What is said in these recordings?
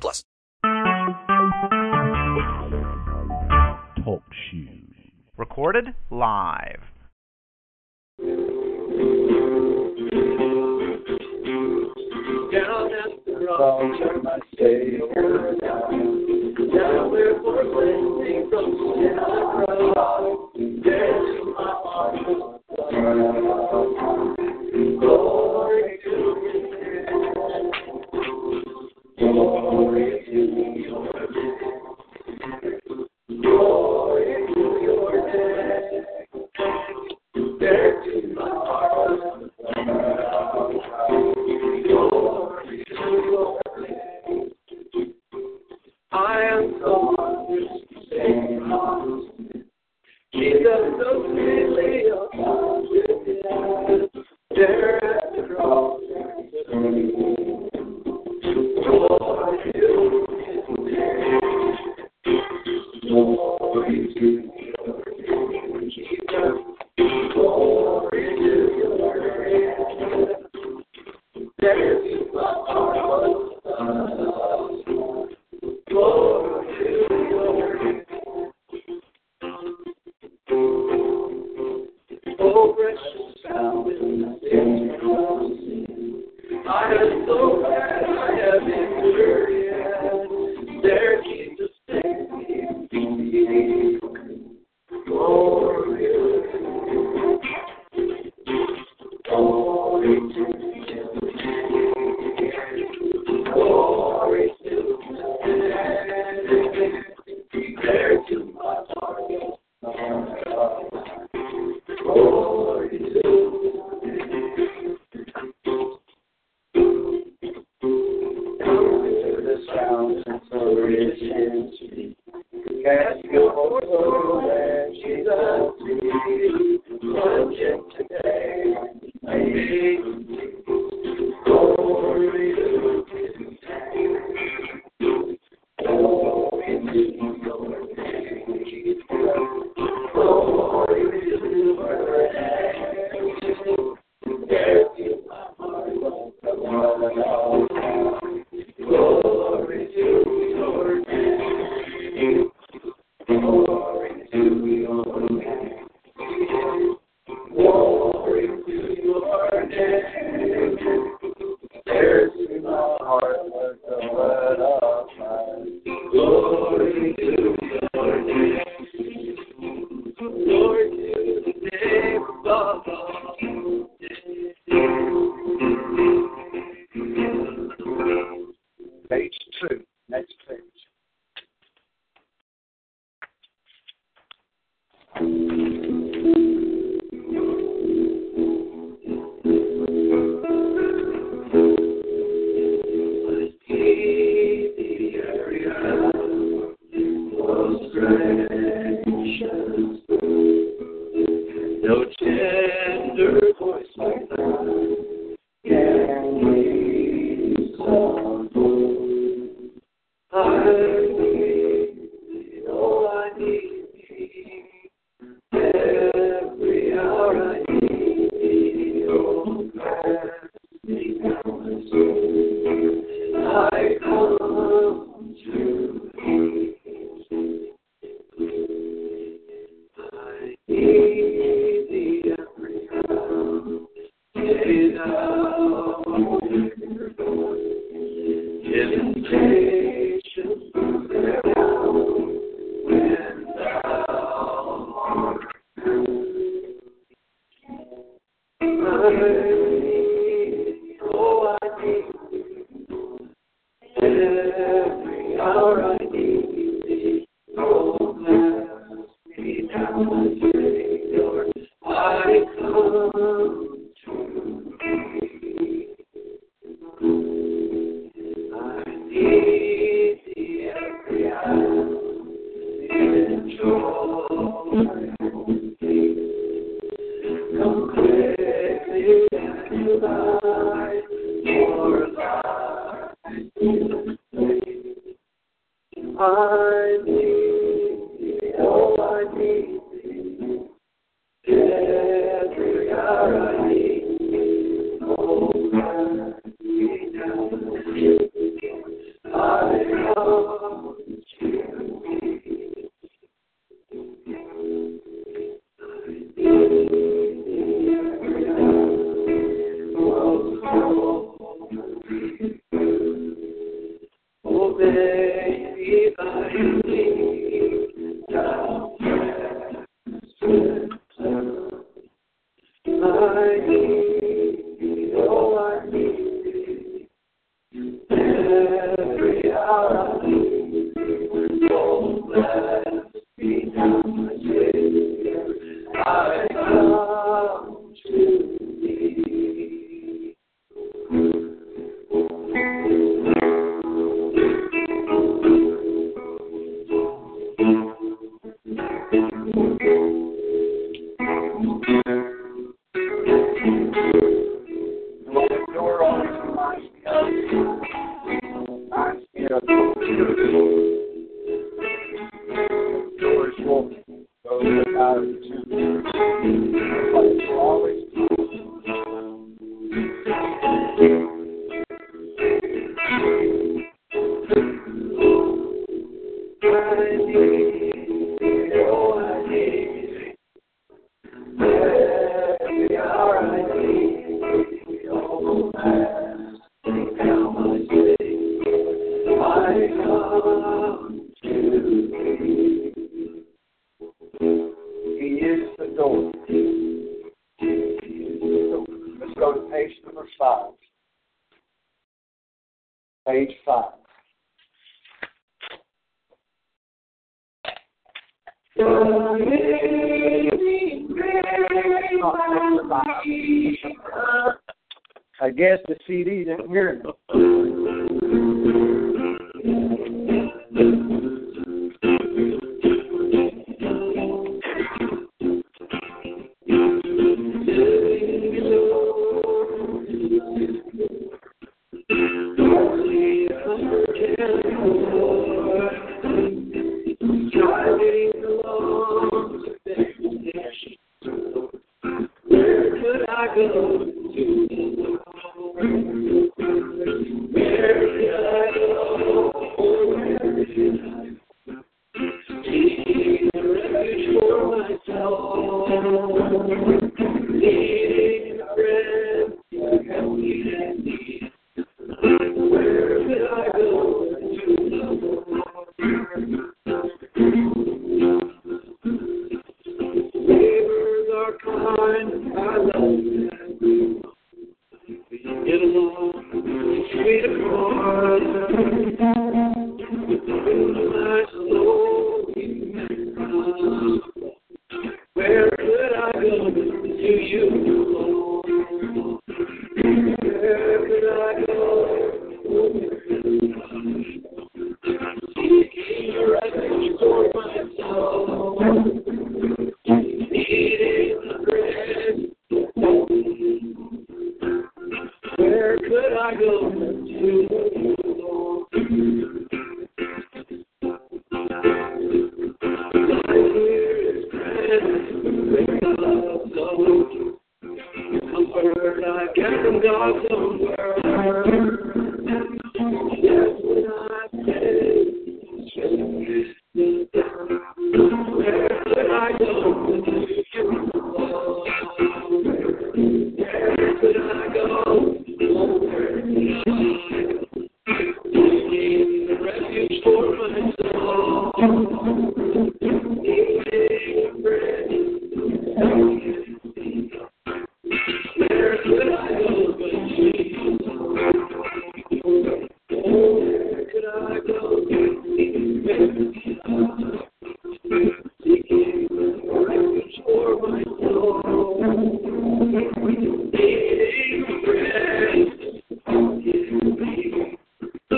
plus. Talk shoes. Recorded live. Down at the cross of my Savior down. Down where for from sin cross. There my heart Glory to Glory Hallelujah.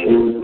Where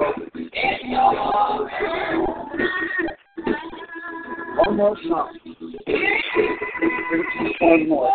One more song. One more.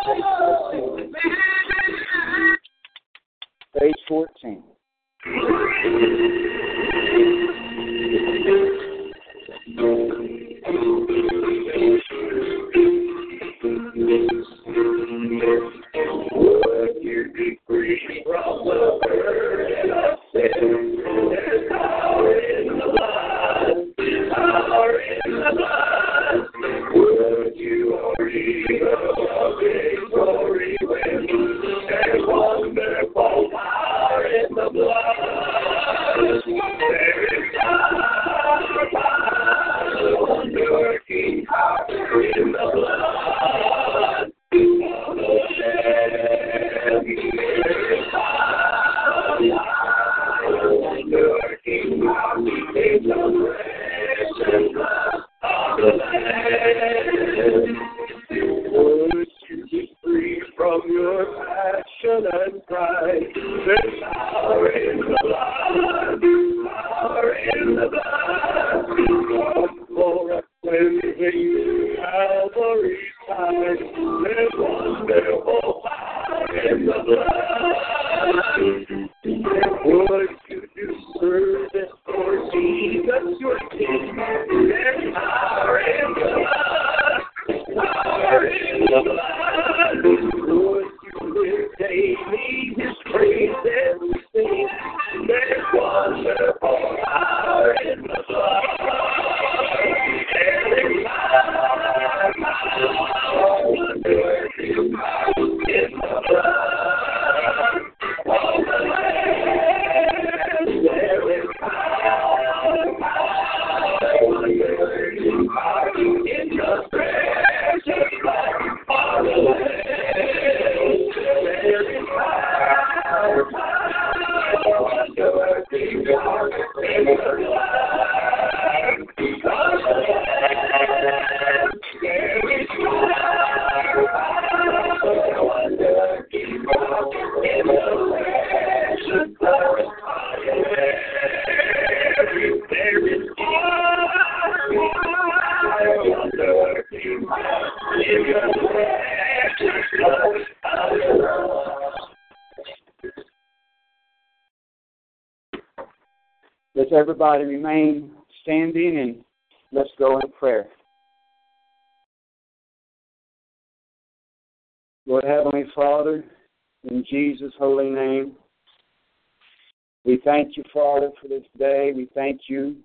Thank you, Father, for this day. We thank you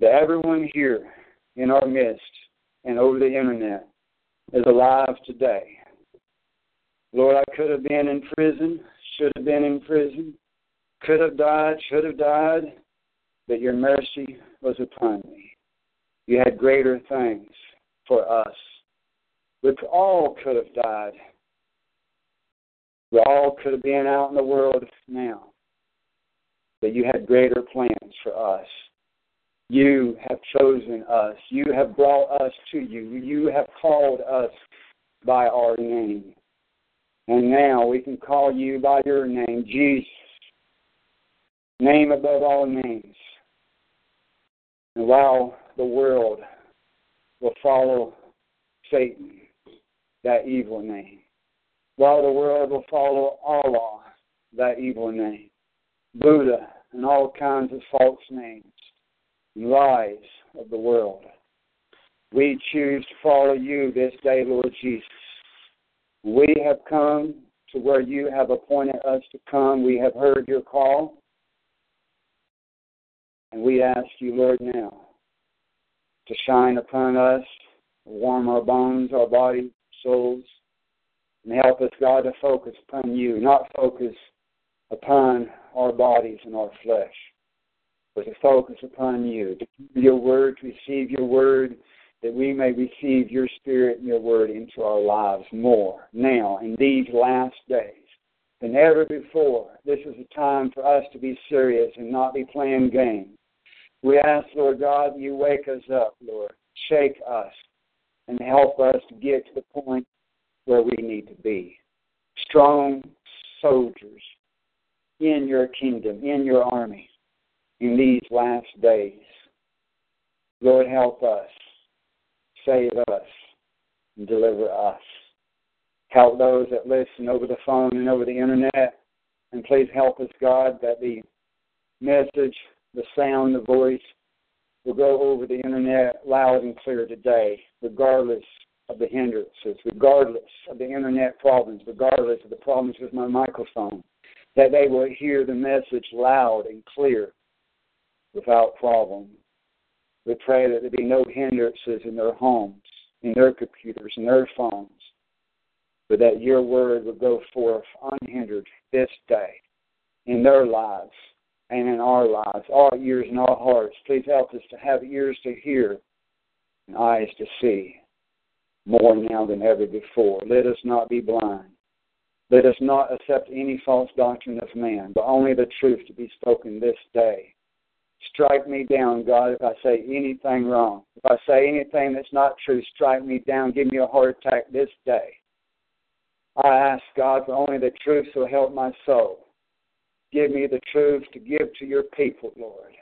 that everyone here in our midst and over the internet is alive today. Lord, I could have been in prison, should have been in prison, could have died, should have died, but your mercy was upon me. You had greater things for us. We all could have died. We all could have been out in the world now. But you had greater plans for us. You have chosen us. You have brought us to you. You have called us by our name. And now we can call you by your name, Jesus. Name above all names. And while the world will follow Satan, that evil name, while the world will follow Allah, that evil name, Buddha, and all kinds of false names, and lies of the world. We choose to follow you this day, Lord Jesus. We have come to where you have appointed us to come. We have heard your call. And we ask you, Lord, now to shine upon us, warm our bones, our bodies, souls, and help us, God, to focus upon you, not focus upon our bodies and our flesh, but to focus upon you, to your word, to receive your word, that we may receive your spirit and your word into our lives more now in these last days than ever before. This is a time for us to be serious and not be playing games. We ask, Lord God, you wake us up, Lord. Shake us and help us to get to the point where we need to be. Strong soldiers in your kingdom, in your army, in these last days. Lord, help us, save us, and deliver us. Help those that listen over the phone and over the internet. And please help us, God, that the message, the sound, the voice will go over the internet loud and clear today, regardless of the hindrances, regardless of the internet problems, regardless of the problems with my microphone, that they will hear the message loud and clear without problem. We pray that there be no hindrances in their homes, in their computers, in their phones, but that your word will go forth unhindered this day in their lives and in our lives, our ears and our hearts. Please help us to have ears to hear and eyes to see more now than ever before. Let us not be blind. Let us not accept any false doctrine of man, but only the truth to be spoken this day. Strike me down, God, if I say anything wrong. If I say anything that's not true, strike me down. Give me a heart attack this day. I ask God for only the truth so help my soul. Give me the truth to give to your people, Lord.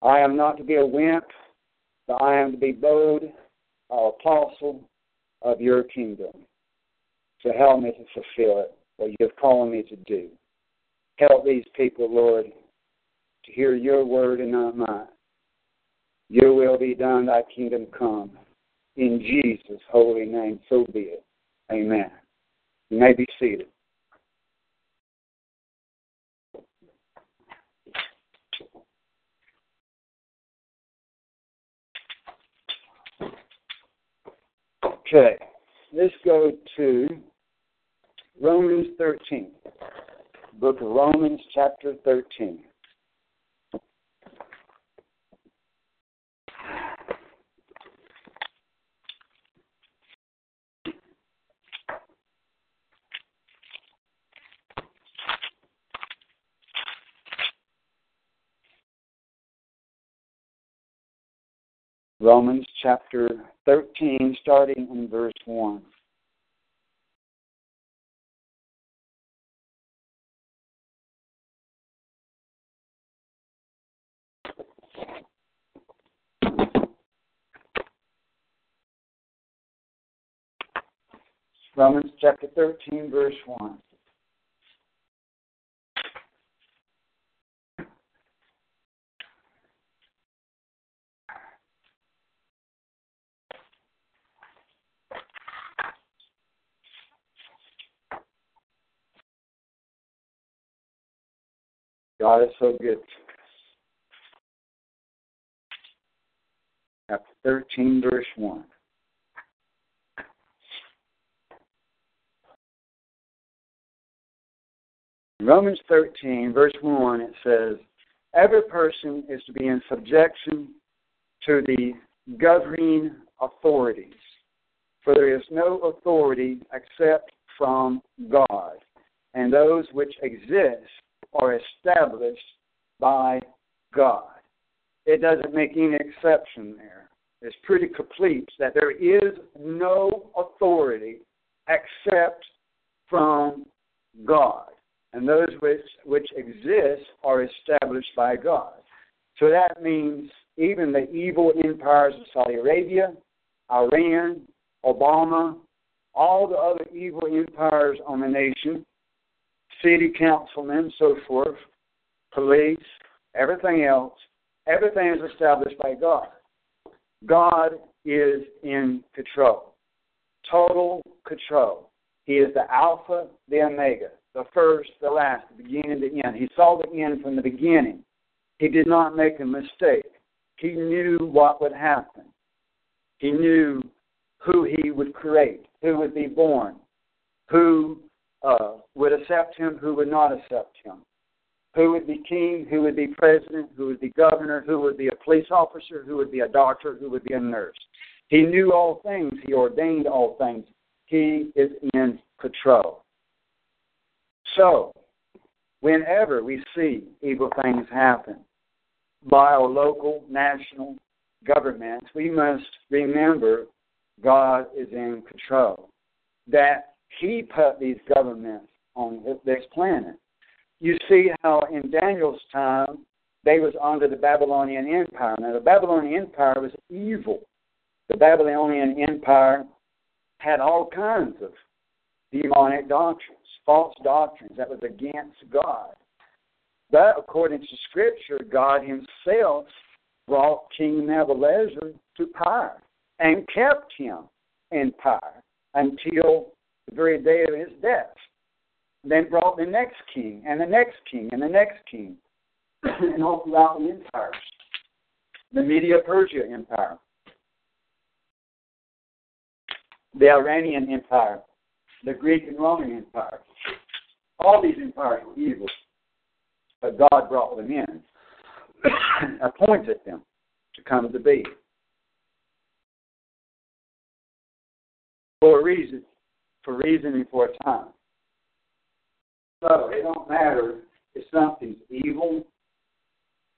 I am not to be a wimp, but I am to be bold, an apostle of your kingdom. So help me to fulfill it, what you have called me to do. Help these people, Lord, to hear your word and not mine. Your will be done, thy kingdom come. In Jesus' holy name, so be it. Amen. You may be seated. Okay, let's go to Romans 13. Book of Romans, chapter 13. Romans chapter 13, starting in verse 1. Romans chapter 13, verse 1. God is so good. Chapter 13, verse 1. In Romans 13, verse 1, it says, Every person is to be in subjection to the governing authorities, for there is no authority except from God, and those which exist are established by God. It doesn't make any exception there. It's pretty complete that there is no authority except from God and those which, which exist are established by God. So that means even the evil empires of Saudi Arabia, Iran, Obama, all the other evil empires on the nation, city councilmen, and so forth, police, everything else, everything is established by God. God is in control, total control. He is the Alpha, the Omega the first, the last, the beginning, the end. He saw the end from the beginning. He did not make a mistake. He knew what would happen. He knew who he would create, who would be born, who uh, would accept him, who would not accept him, who would be king, who would be president, who would be governor, who would be a police officer, who would be a doctor, who would be a nurse. He knew all things. He ordained all things. He is in control. So, whenever we see evil things happen by our local, national governments, we must remember God is in control. That He put these governments on this planet. You see how in Daniel's time they was under the Babylonian Empire. Now the Babylonian Empire was evil. The Babylonian Empire had all kinds of demonic doctrines false doctrines that was against God. But according to Scripture, God Himself brought King Nebuchadnezzar to power and kept him in power until the very day of his death. Then brought the next king and the next king and the next king, and all throughout the empires. The Media Persia Empire, the Iranian Empire, the Greek and Roman Empire. All these empires were evil, but God brought them in, appointed them to come to be. For a reason, for reason and for a time. So it don't matter if something's evil.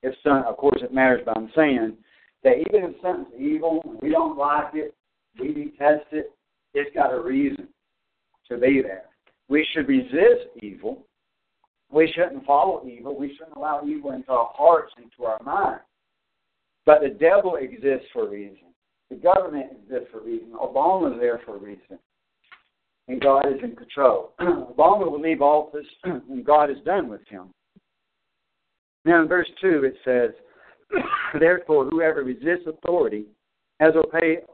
If some, of course, it matters, but I'm saying that even if something's evil we don't like it, we detest it, it's got a reason to be there. We should resist evil. We shouldn't follow evil. We shouldn't allow evil into our hearts, into our minds. But the devil exists for a reason. The government exists for a reason. Obama is there for a reason. And God is in control. Obama will leave office when God is done with him. Now in verse 2 it says, Therefore, whoever resists authority has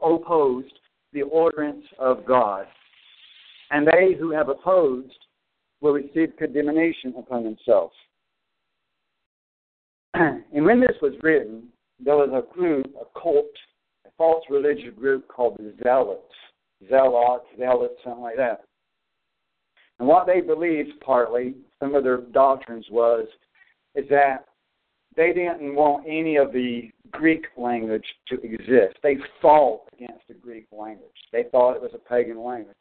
opposed the ordinance of God and they who have opposed will receive condemnation upon themselves. and when this was written, there was a group, a cult, a false religious group called the Zealots, Zealots, Zealots, something like that. And what they believed, partly, some of their doctrines was, is that they didn't want any of the Greek language to exist. They fought against the Greek language. They thought it was a pagan language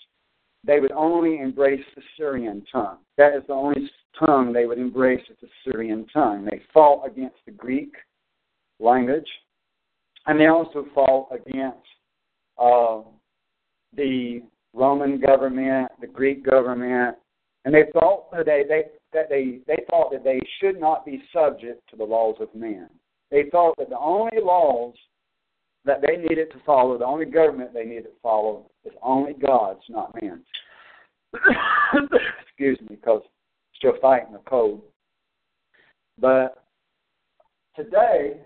they would only embrace the Syrian tongue. That is the only tongue they would embrace is the Syrian tongue. They fought against the Greek language, and they also fought against uh, the Roman government, the Greek government, and they thought that they, they that they they thought that they should not be subject to the laws of men. They thought that the only laws that they needed to follow, the only government they needed to follow is only God's, not man's. Excuse me, because still fighting a cold. But today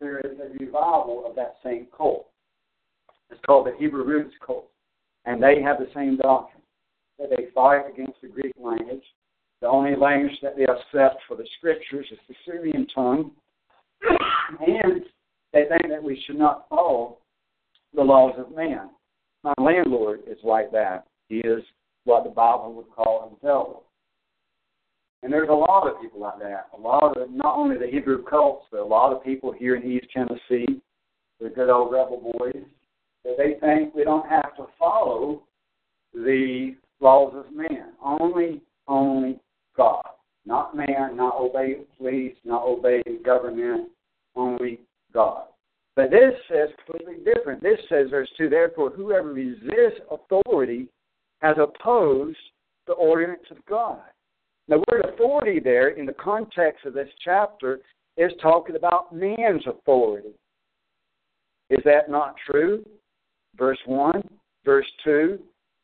there is a revival of that same cult. It's called the Hebrew Roots cult, and they have the same doctrine that they fight against the Greek language, The only language that they accept for the scriptures is the Syrian tongue. and they think that we should not follow the laws of man. My landlord is like that. He is what the Bible would call a devil. And there's a lot of people like that. A lot of not only the Hebrew cults, but a lot of people here in East Tennessee, the good old rebel boys, that they think we don't have to follow the laws of man. Only, only God. Not man, not obey police, not obey government, only God. But this says completely different. This says, verse 2, therefore, whoever resists authority has opposed the ordinance of God. The word authority there, in the context of this chapter, is talking about man's authority. Is that not true? Verse 1, verse 2,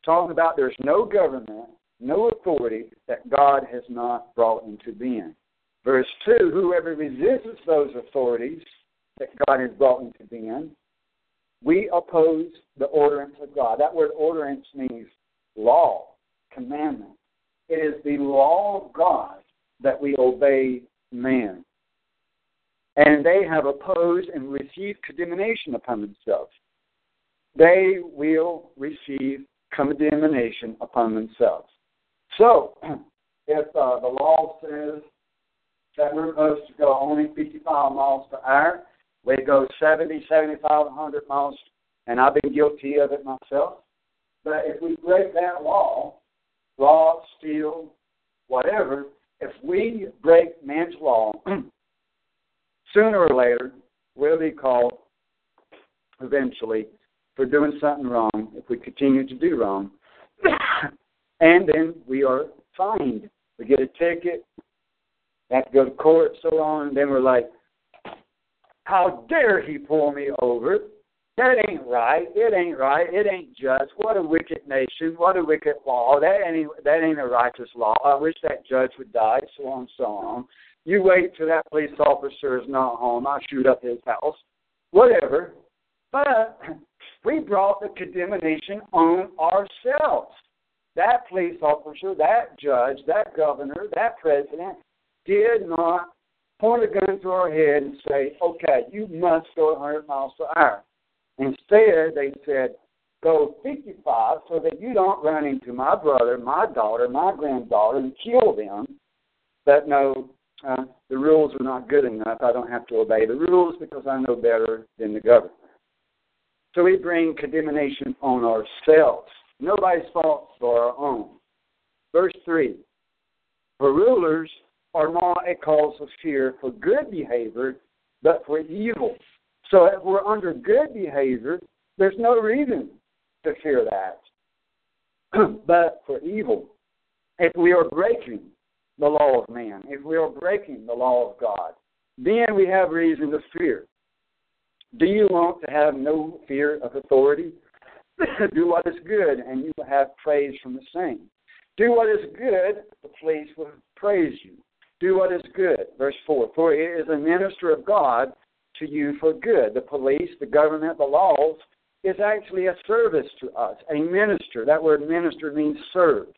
talking about there's no government, no authority that God has not brought into being. Verse 2, whoever resists those authorities that God has brought into being, we oppose the ordinance of God. That word ordinance means law, commandment. It is the law of God that we obey man. And they have opposed and received condemnation upon themselves. They will receive condemnation upon themselves. So, if uh, the law says that we're supposed to go only 55 miles per hour, we go 70, 75, 100 miles, and I've been guilty of it myself. But if we break that law, rob, steal, whatever, if we break man's law, sooner or later, we'll be called eventually for doing something wrong if we continue to do wrong. and then we are fined. We get a ticket, have to go to court, so on, then we're like, how dare he pull me over? That ain't right. It ain't right. It ain't just. What a wicked nation. What a wicked law. That ain't that ain't a righteous law. I wish that judge would die. So on, so on. You wait till that police officer is not home. I'll shoot up his house. Whatever. But we brought the condemnation on ourselves. That police officer, that judge, that governor, that president did not point a gun to our head and say, okay, you must go 100 miles per hour. Instead, they said, go 55 so that you don't run into my brother, my daughter, my granddaughter and kill them. But no, uh, the rules are not good enough. I don't have to obey the rules because I know better than the government. So we bring condemnation on ourselves. Nobody's fault for our own. Verse 3 For rulers are not a cause of fear for good behavior, but for evil. So if we're under good behavior, there's no reason to fear that. but for evil, if we are breaking the law of man, if we are breaking the law of God, then we have reason to fear. Do you want to have no fear of authority? Do what is good, and you will have praise from the same. Do what is good, the police will praise you. Do what is good. Verse 4 For it is a minister of God to you for good. The police, the government, the laws is actually a service to us. A minister, that word minister means serve,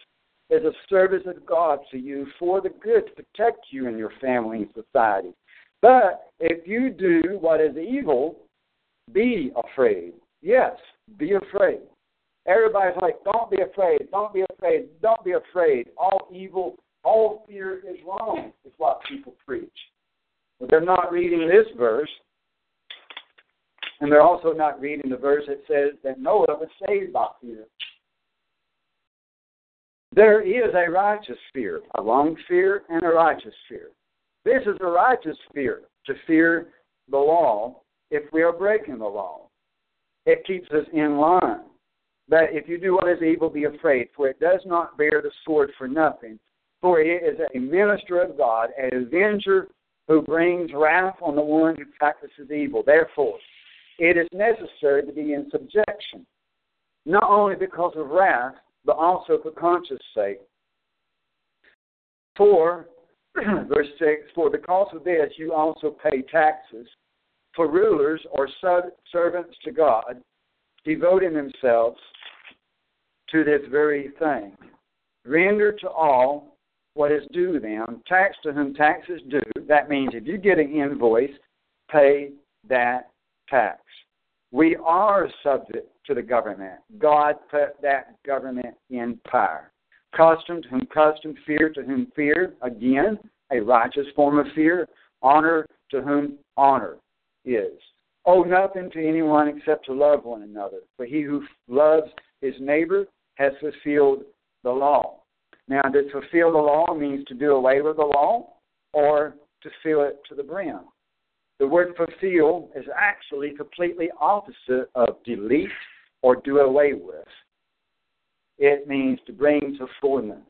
is a service of God to you for the good to protect you and your family and society. But if you do what is evil, be afraid. Yes, be afraid. Everybody's like, don't be afraid, don't be afraid, don't be afraid. All evil, all fear is wrong, is what people preach. But they're not reading this verse. And they're also not reading the verse that says that Noah was saved by fear. There is a righteous fear, a wrong fear, and a righteous fear. This is a righteous fear, to fear the law if we are breaking the law. It keeps us in line. But if you do what is evil, be afraid, for it does not bear the sword for nothing. For he is a minister of God, an avenger who brings wrath on the one who practices evil. Therefore, it is necessary to be in subjection, not only because of wrath, but also for conscience sake. For, verse 6, for because of this you also pay taxes, for rulers or servants to God, devoting themselves to this very thing. Render to all what is due them. Tax to whom tax is due. That means if you get an invoice, pay that tax. We are subject to the government. God put that government in power. Custom to whom custom, fear to whom fear. Again, a righteous form of fear. Honor to whom honor is. Owe nothing to anyone except to love one another. For he who loves his neighbor has fulfilled the law. Now, to fulfill the law means to do away with the law or to fill it to the brim. The word fulfill is actually completely opposite of delete or do away with. It means to bring to fullness,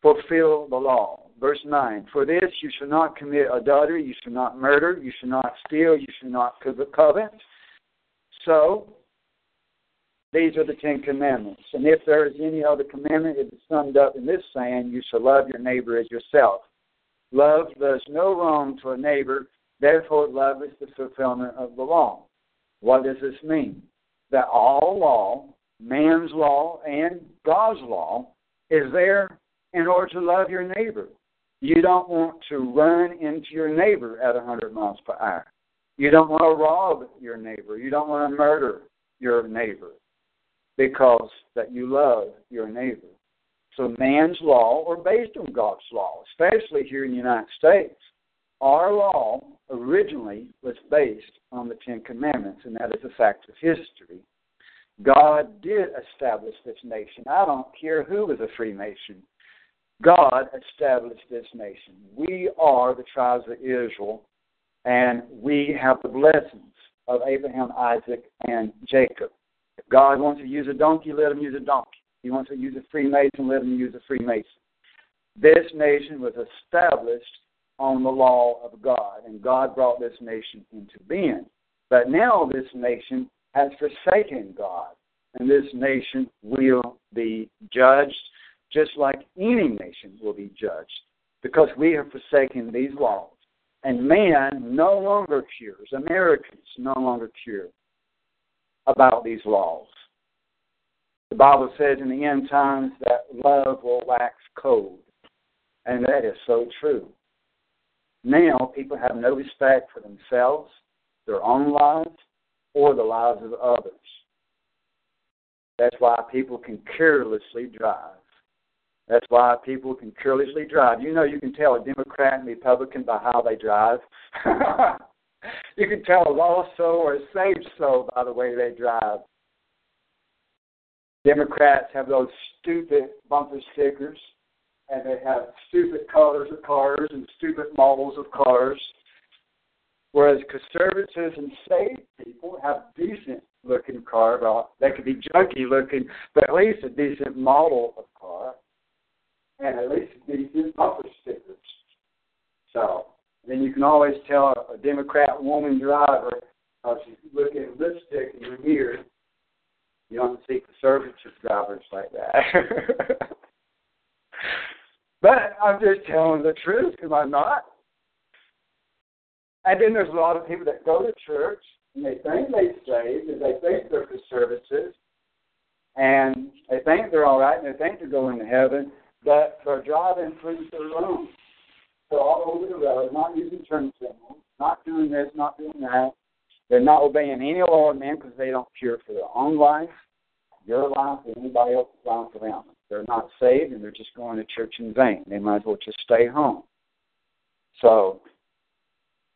fulfill the law. Verse 9 For this you shall not commit adultery, you shall not murder, you shall not steal, you shall not covet. So, these are the Ten Commandments. And if there is any other commandment, it is summed up in this saying, You shall love your neighbor as yourself. Love does no wrong to a neighbor, therefore, love is the fulfillment of the law. What does this mean? That all law, man's law and God's law, is there in order to love your neighbor. You don't want to run into your neighbor at 100 miles per hour. You don't want to rob your neighbor. You don't want to murder your neighbor because that you love your neighbor. So man's law or based on God's law, especially here in the United States. Our law originally was based on the Ten Commandments, and that is a fact of history. God did establish this nation. I don't care who was a Freemason. God established this nation. We are the tribes of Israel, and we have the blessings of Abraham, Isaac, and Jacob. God wants to use a donkey, let him use a donkey. He wants to use a Freemason, let him use a Freemason. This nation was established on the law of God, and God brought this nation into being. But now this nation has forsaken God, and this nation will be judged just like any nation will be judged because we have forsaken these laws. And man no longer cures, Americans no longer cure about these laws. The Bible says in the end times that love will wax cold, and that is so true. Now, people have no respect for themselves, their own lives, or the lives of others. That's why people can carelessly drive. That's why people can carelessly drive. You know, you can tell a Democrat and Republican by how they drive. you can tell a lost soul or a saved soul by the way they drive. Democrats have those stupid bumper stickers, and they have stupid colors of cars and stupid models of cars. Whereas conservatives and saved people have decent looking car. Well, they could be junky looking, but at least a decent model of car, and at least decent bumper stickers. So then you can always tell a Democrat woman driver uh, she's looking at lipstick in the mirror. You don't see conservative drivers like that. but I'm just telling the truth, am I not? And then there's a lot of people that go to church and they think they saved and they think they're conservative and they think they're all right and they think they're going to heaven, but they're driving through their own. They're all over the road, not using turn signals, not doing this, not doing that. They're not obeying any law of man because they don't care for their own life, your life, or anybody else's life around them. They're not saved and they're just going to church in vain. They might as well just stay home. So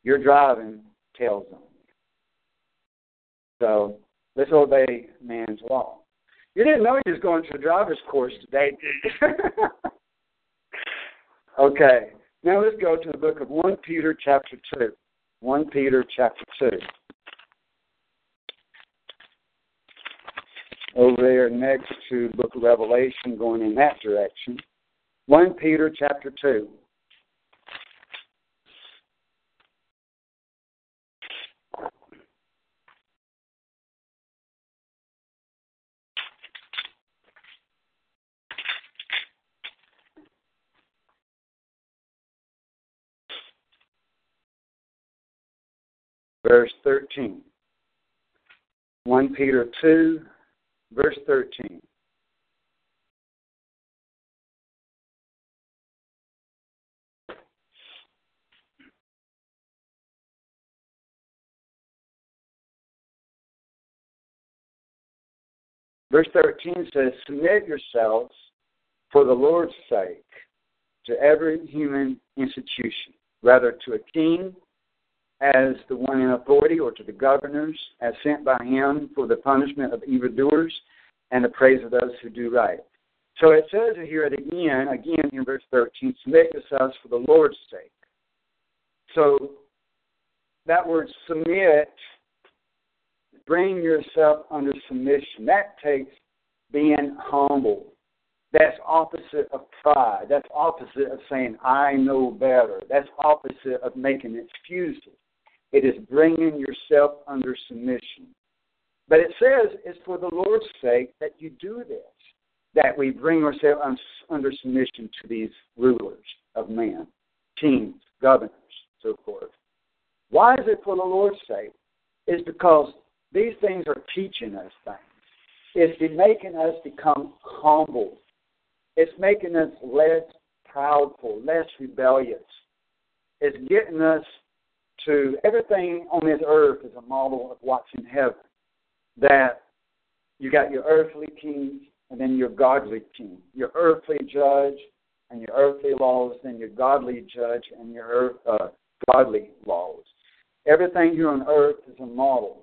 your driving tells them. So let's obey man's law. You didn't know he was going to a driver's course today, okay. Now let's go to the book of 1 Peter chapter 2. 1 Peter chapter 2. Over there next to the book of Revelation, going in that direction. 1 Peter chapter 2. verse 13. 1 Peter 2, verse 13. Verse 13 says, Submit yourselves for the Lord's sake to every human institution, rather to a king as the one in authority, or to the governors as sent by him for the punishment of evildoers and the praise of those who do right. So it says here again, again in verse 13, submit yourselves for the Lord's sake. So that word submit, bring yourself under submission, that takes being humble. That's opposite of pride. That's opposite of saying, I know better. That's opposite of making excuses. It is bringing yourself under submission. But it says it's for the Lord's sake that you do this, that we bring ourselves under submission to these rulers of man, kings, governors, so forth. Why is it for the Lord's sake? It's because these things are teaching us things. It's making us become humble. It's making us less proudful, less rebellious. It's getting us to everything on this earth is a model of what's in heaven. That you got your earthly king and then your godly king, your earthly judge and your earthly laws, then your godly judge and your earth, uh, godly laws. Everything here on earth is a model.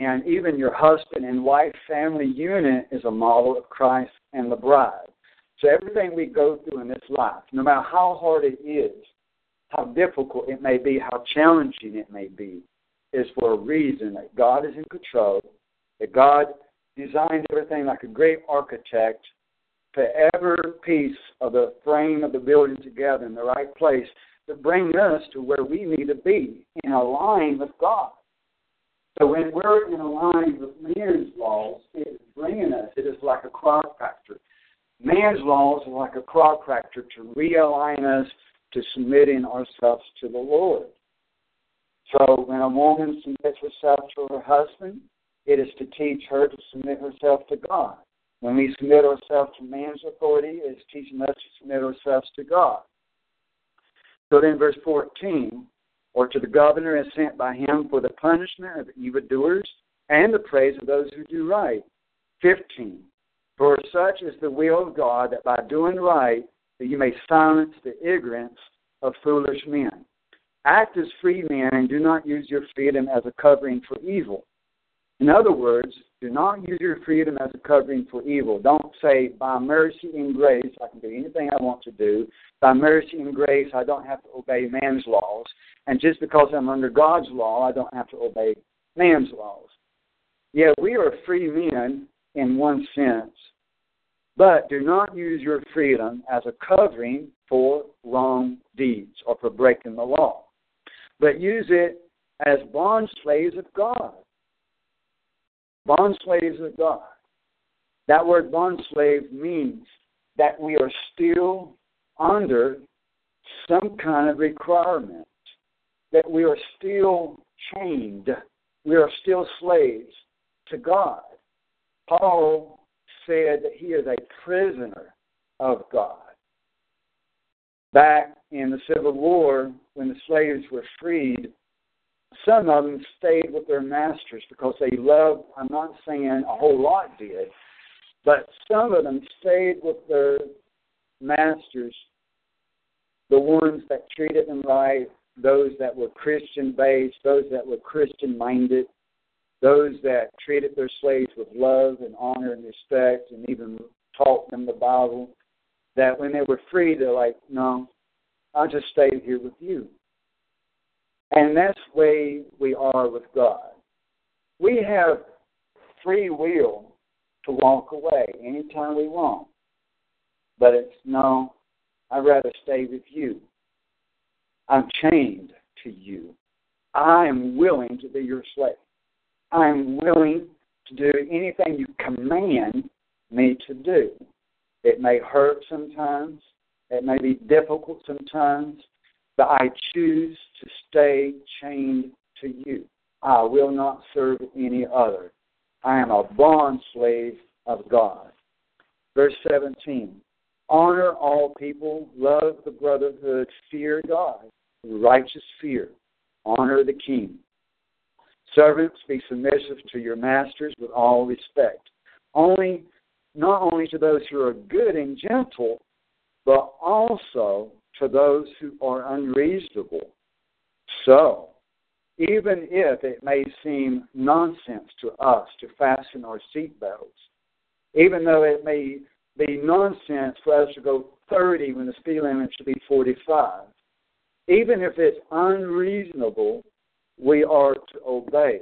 And even your husband and wife family unit is a model of Christ and the bride. So everything we go through in this life, no matter how hard it is, how difficult it may be, how challenging it may be, is for a reason that God is in control, that God designed everything like a great architect, put every piece of the frame of the building together in the right place to bring us to where we need to be in line with God. So when we're in line with man's laws, it is bringing us, it is like a chiropractor. Man's laws are like a chiropractor to realign us to submitting ourselves to the Lord. So when a woman submits herself to her husband, it is to teach her to submit herself to God. When we submit ourselves to man's authority, it is teaching us to submit ourselves to God. So then, verse 14, or to the governor as sent by him for the punishment of evildoers and the praise of those who do right. 15, for such is the will of God that by doing right that you may silence the ignorance of foolish men. Act as free men and do not use your freedom as a covering for evil. In other words, do not use your freedom as a covering for evil. Don't say, by mercy and grace, I can do anything I want to do. By mercy and grace, I don't have to obey man's laws. And just because I'm under God's law, I don't have to obey man's laws. Yeah, we are free men in one sense, but do not use your freedom as a covering for wrong deeds or for breaking the law, but use it as bond slaves of God. Bond slaves of God. That word bond slave means that we are still under some kind of requirement, that we are still chained, we are still slaves to God. Paul said that he is a prisoner of God. Back in the Civil War, when the slaves were freed, some of them stayed with their masters because they loved, I'm not saying a whole lot did, but some of them stayed with their masters, the ones that treated them right, those that were Christian based, those that were Christian minded, those that treated their slaves with love and honor and respect and even taught them the Bible, that when they were free, they're like, no, I'll just stay here with you. And that's the way we are with God. We have free will to walk away anytime we want. But it's no, I'd rather stay with you. I'm chained to you. I am willing to be your slave. I'm willing to do anything you command me to do. It may hurt sometimes, it may be difficult sometimes, but I choose to stay chained to you. I will not serve any other. I am a bond slave of God. Verse 17 Honor all people, love the brotherhood, fear God, righteous fear, honor the king. Servants, be submissive to your masters with all respect. only not only to those who are good and gentle, but also to those who are unreasonable. So, even if it may seem nonsense to us to fasten our seatbelts, even though it may be nonsense for us to go 30 when the speed limit should be 45, even if it's unreasonable, we are to obey.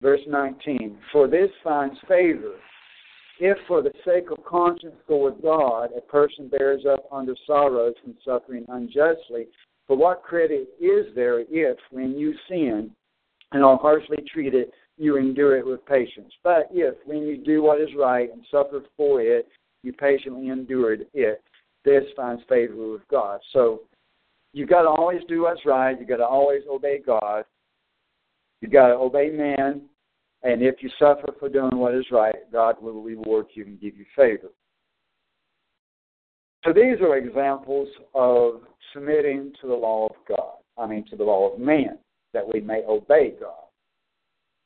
Verse 19 For this finds favor if for the sake of conscience toward God a person bears up under sorrows and suffering unjustly, for what credit is there if, when you sin and are harshly treated, you endure it with patience? But if, when you do what is right and suffer for it, you patiently endured it, this finds favor with God. So you've got to always do what's right. You've got to always obey God. You've got to obey man. And if you suffer for doing what is right, God will reward you and give you favor. So these are examples of submitting to the law of God. I mean, to the law of man, that we may obey God.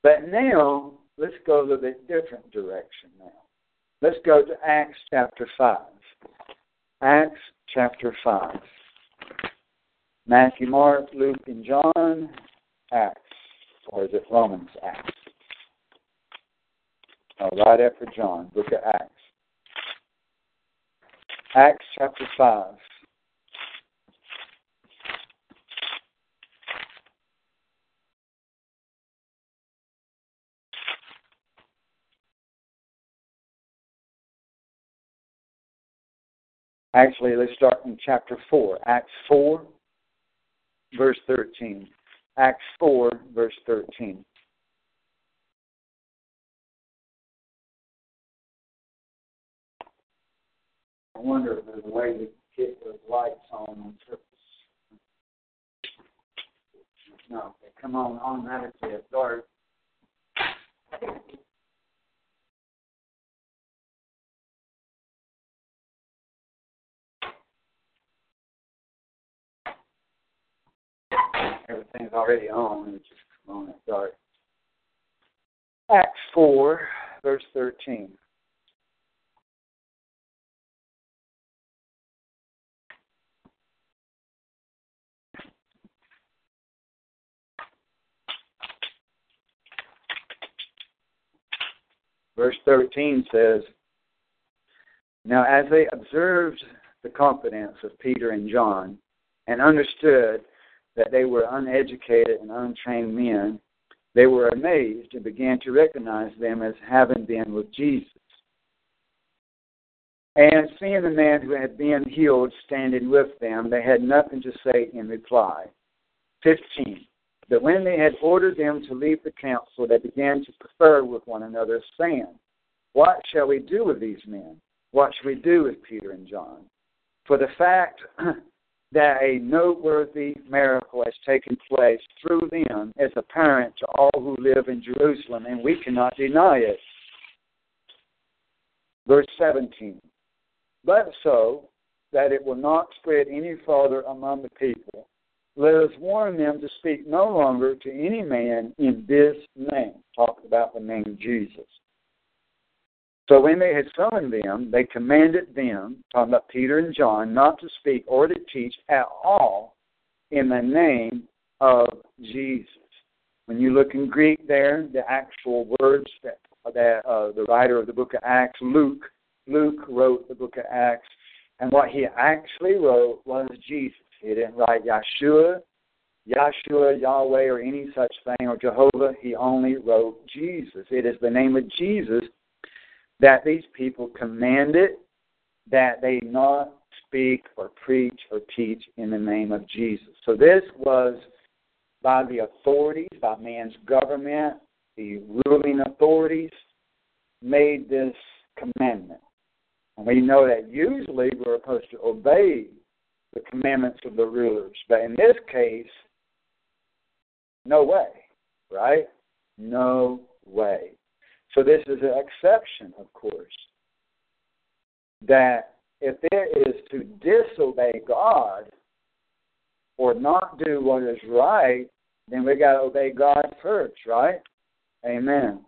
But now, let's go a little bit different direction now. Let's go to Acts chapter 5. Acts chapter 5. Matthew, Mark, Luke, and John, Acts. Or is it Romans, Acts? Uh, right after John, book of Acts. Acts chapter 5. Actually, let's start in chapter 4. Acts 4, verse 13. Acts 4, verse 13. I wonder if there's a way to get those lights on on purpose. No, they come on automatically at dark. Everything's already on, it's just come on at dark. Acts 4, verse 13. Verse 13 says, Now as they observed the confidence of Peter and John and understood that they were uneducated and untrained men, they were amazed and began to recognize them as having been with Jesus. And seeing the man who had been healed standing with them, they had nothing to say in reply. 15. But when they had ordered them to leave the council, they began to confer with one another, saying, What shall we do with these men? What shall we do with Peter and John? For the fact that a noteworthy miracle has taken place through them is apparent to all who live in Jerusalem, and we cannot deny it. Verse 17. But so that it will not spread any farther among the people, let us warn them to speak no longer to any man in this name. Talk about the name Jesus. So when they had summoned them, they commanded them, talking about Peter and John, not to speak or to teach at all in the name of Jesus. When you look in Greek there, the actual words that, that uh, the writer of the book of Acts, Luke, Luke wrote the book of Acts, and what he actually wrote was Jesus. He didn't write Yeshua, Yeshua, Yahweh, or any such thing, or Jehovah. He only wrote Jesus. It is the name of Jesus that these people commanded that they not speak or preach or teach in the name of Jesus. So this was by the authorities, by man's government, the ruling authorities made this commandment. And we know that usually we're supposed to obey the commandments of the rulers. But in this case, no way, right? No way. So this is an exception, of course, that if it is to disobey God or not do what is right, then we got to obey God first, right? Amen.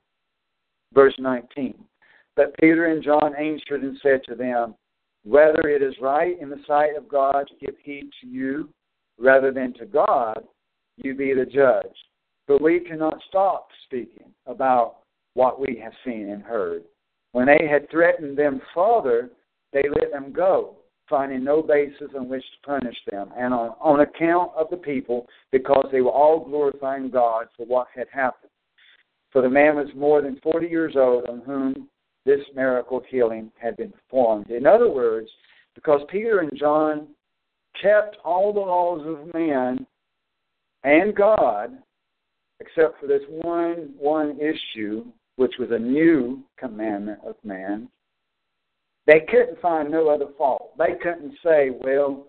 Verse 19. But Peter and John answered and said to them, Whether it is right in the sight of God to give heed to you rather than to God, you be the judge. But we cannot stop speaking about what we have seen and heard. When they had threatened them further, they let them go, finding no basis on which to punish them, and on, on account of the people, because they were all glorifying God for what had happened. For the man was more than forty years old on whom this miracle healing had been performed. In other words, because Peter and John kept all the laws of man and God, except for this one one issue, which was a new commandment of man, they couldn't find no other fault. They couldn't say, well,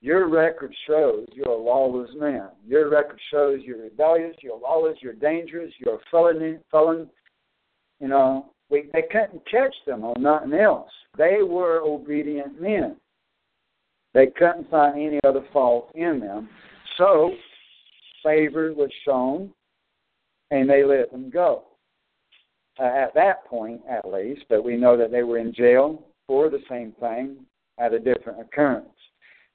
your record shows you're a lawless man. Your record shows you're rebellious, you're lawless, you're dangerous, you're a felon. felon. You know, we, they couldn't catch them on nothing else. They were obedient men. They couldn't find any other fault in them. So, favor was shown, and they let them go uh, at that point at least, but we know that they were in jail for the same thing at a different occurrence.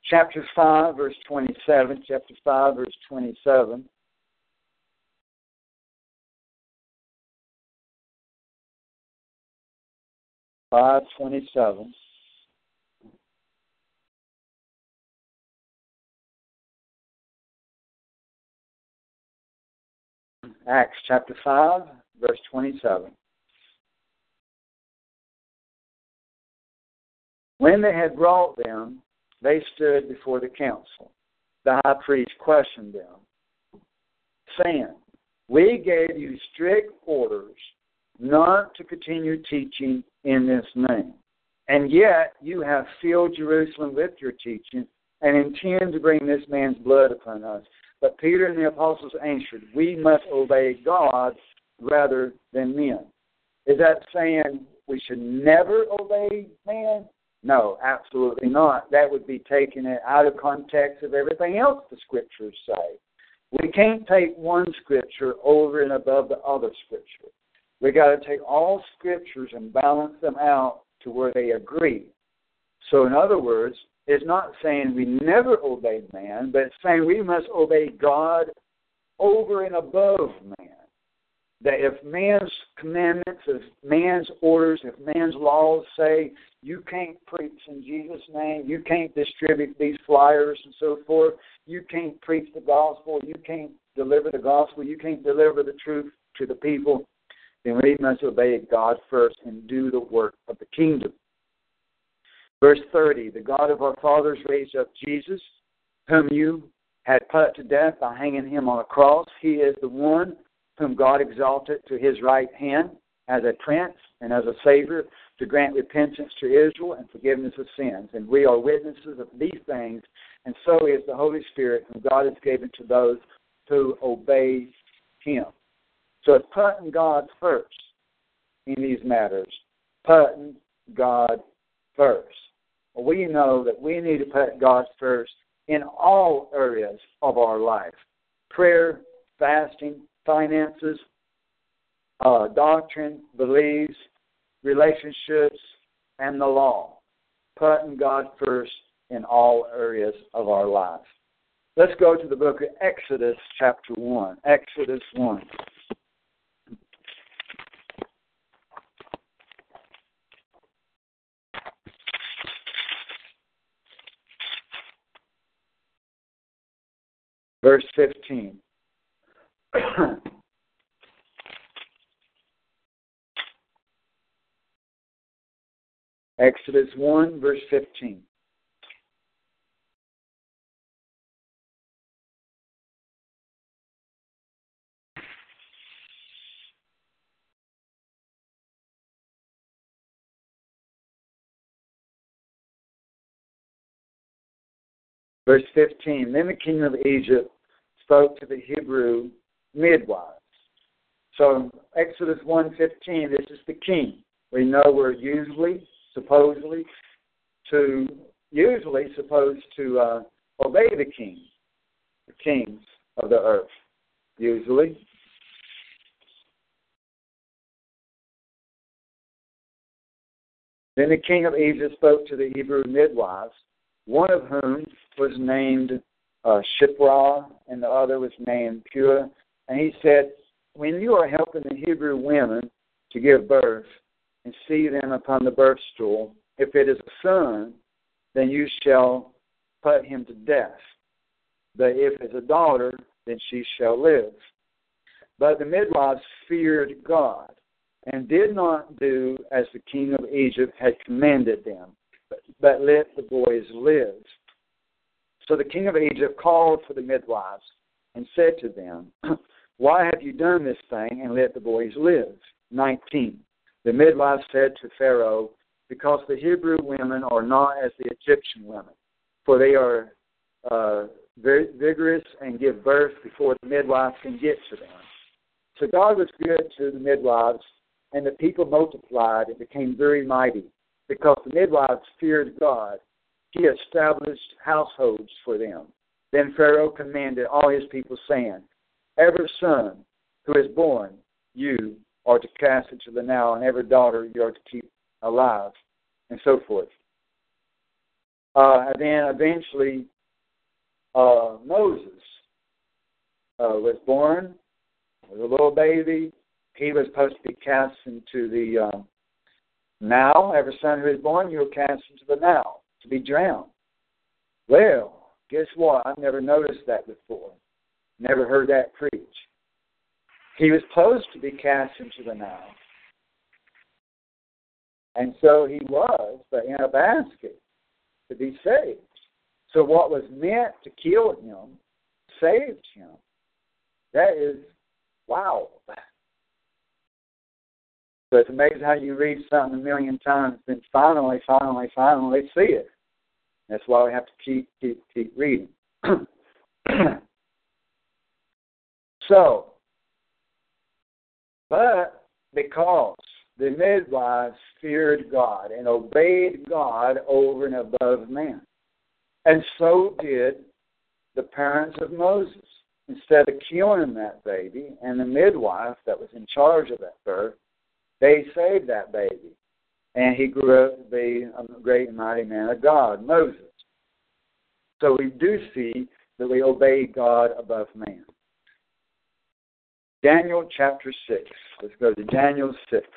Chapter 5, verse 27. Chapter 5, verse 27. Five twenty-seven. Acts chapter five, verse 27. When they had brought them, they stood before the council. The high priest questioned them, saying, We gave you strict orders not to continue teaching in this name. And yet you have filled Jerusalem with your teaching and intend to bring this man's blood upon us. But Peter and the apostles answered, We must obey God rather than men. Is that saying we should never obey man? No, absolutely not. That would be taking it out of context of everything else the scriptures say. We can't take one scripture over and above the other scripture. We got to take all scriptures and balance them out to where they agree. So, in other words, it's not saying we never obey man, but it's saying we must obey God over and above man that if man's commandments, if man's orders, if man's laws say you can't preach in Jesus' name, you can't distribute these flyers and so forth, you can't preach the gospel, you can't deliver the gospel, you can't deliver the truth to the people, then we must obey God first and do the work of the kingdom. Verse 30 The God of our fathers raised up Jesus, whom you had put to death by hanging him on a cross. He is the one whom God exalted to his right hand as a prince and as a savior to grant repentance to Israel and forgiveness of sins. And we are witnesses of these things, and so is the Holy Spirit, whom God has given to those who obey him. So it's putting God first in these matters. Putting God first. We know that we need to put God first in all areas of our life prayer, fasting, finances, uh, doctrine, beliefs, relationships, and the law. Putting God first in all areas of our life. Let's go to the book of Exodus, chapter 1. Exodus 1. Verse 15. Exodus 1, verse 15. Verse 15 Then the king of Egypt spoke to the Hebrew midwives. So Exodus 1:15, this is the king. We know we're usually, supposedly, to usually supposed to uh, obey the king, the kings of the earth. usually. Then the king of Egypt spoke to the Hebrew midwives, one of whom was named uh, Shiphrah, and the other was named Puah. And he said, When you are helping the Hebrew women to give birth and see them upon the birth stool, if it is a son, then you shall put him to death. But if it's a daughter, then she shall live. But the midwives feared God and did not do as the king of Egypt had commanded them, but, but let the boys live. So the king of Egypt called for the midwives and said to them, Why have you done this thing and let the boys live? 19. The midwife said to Pharaoh, Because the Hebrew women are not as the Egyptian women, for they are uh, very vigorous and give birth before the midwife can get to them. So God was good to the midwives, and the people multiplied and became very mighty, because the midwives feared God. He established households for them. Then Pharaoh commanded all his people, saying, Every son who is born, you are to cast into the Nile, and every daughter you are to keep alive, and so forth. Uh, and then eventually, uh, Moses uh, was born, was a little baby. He was supposed to be cast into the uh, Nile. Every son who is born, you are cast into the Nile to be drowned. Well, guess what? I've never noticed that before. Never heard that preached. He was supposed to be cast into the Nile. And so he was, but in a basket to be saved. So what was meant to kill him saved him. That is wow. So it's amazing how you read something a million times, then finally, finally, finally see it. That's why we have to keep keep keep reading. so, but because the midwives feared God and obeyed God over and above man. And so did the parents of Moses. Instead of killing that baby and the midwife that was in charge of that birth, they saved that baby. And he grew up to be a great and mighty man of God, Moses. So we do see that we obey God above man. Daniel chapter 6. Let's go to Daniel 6.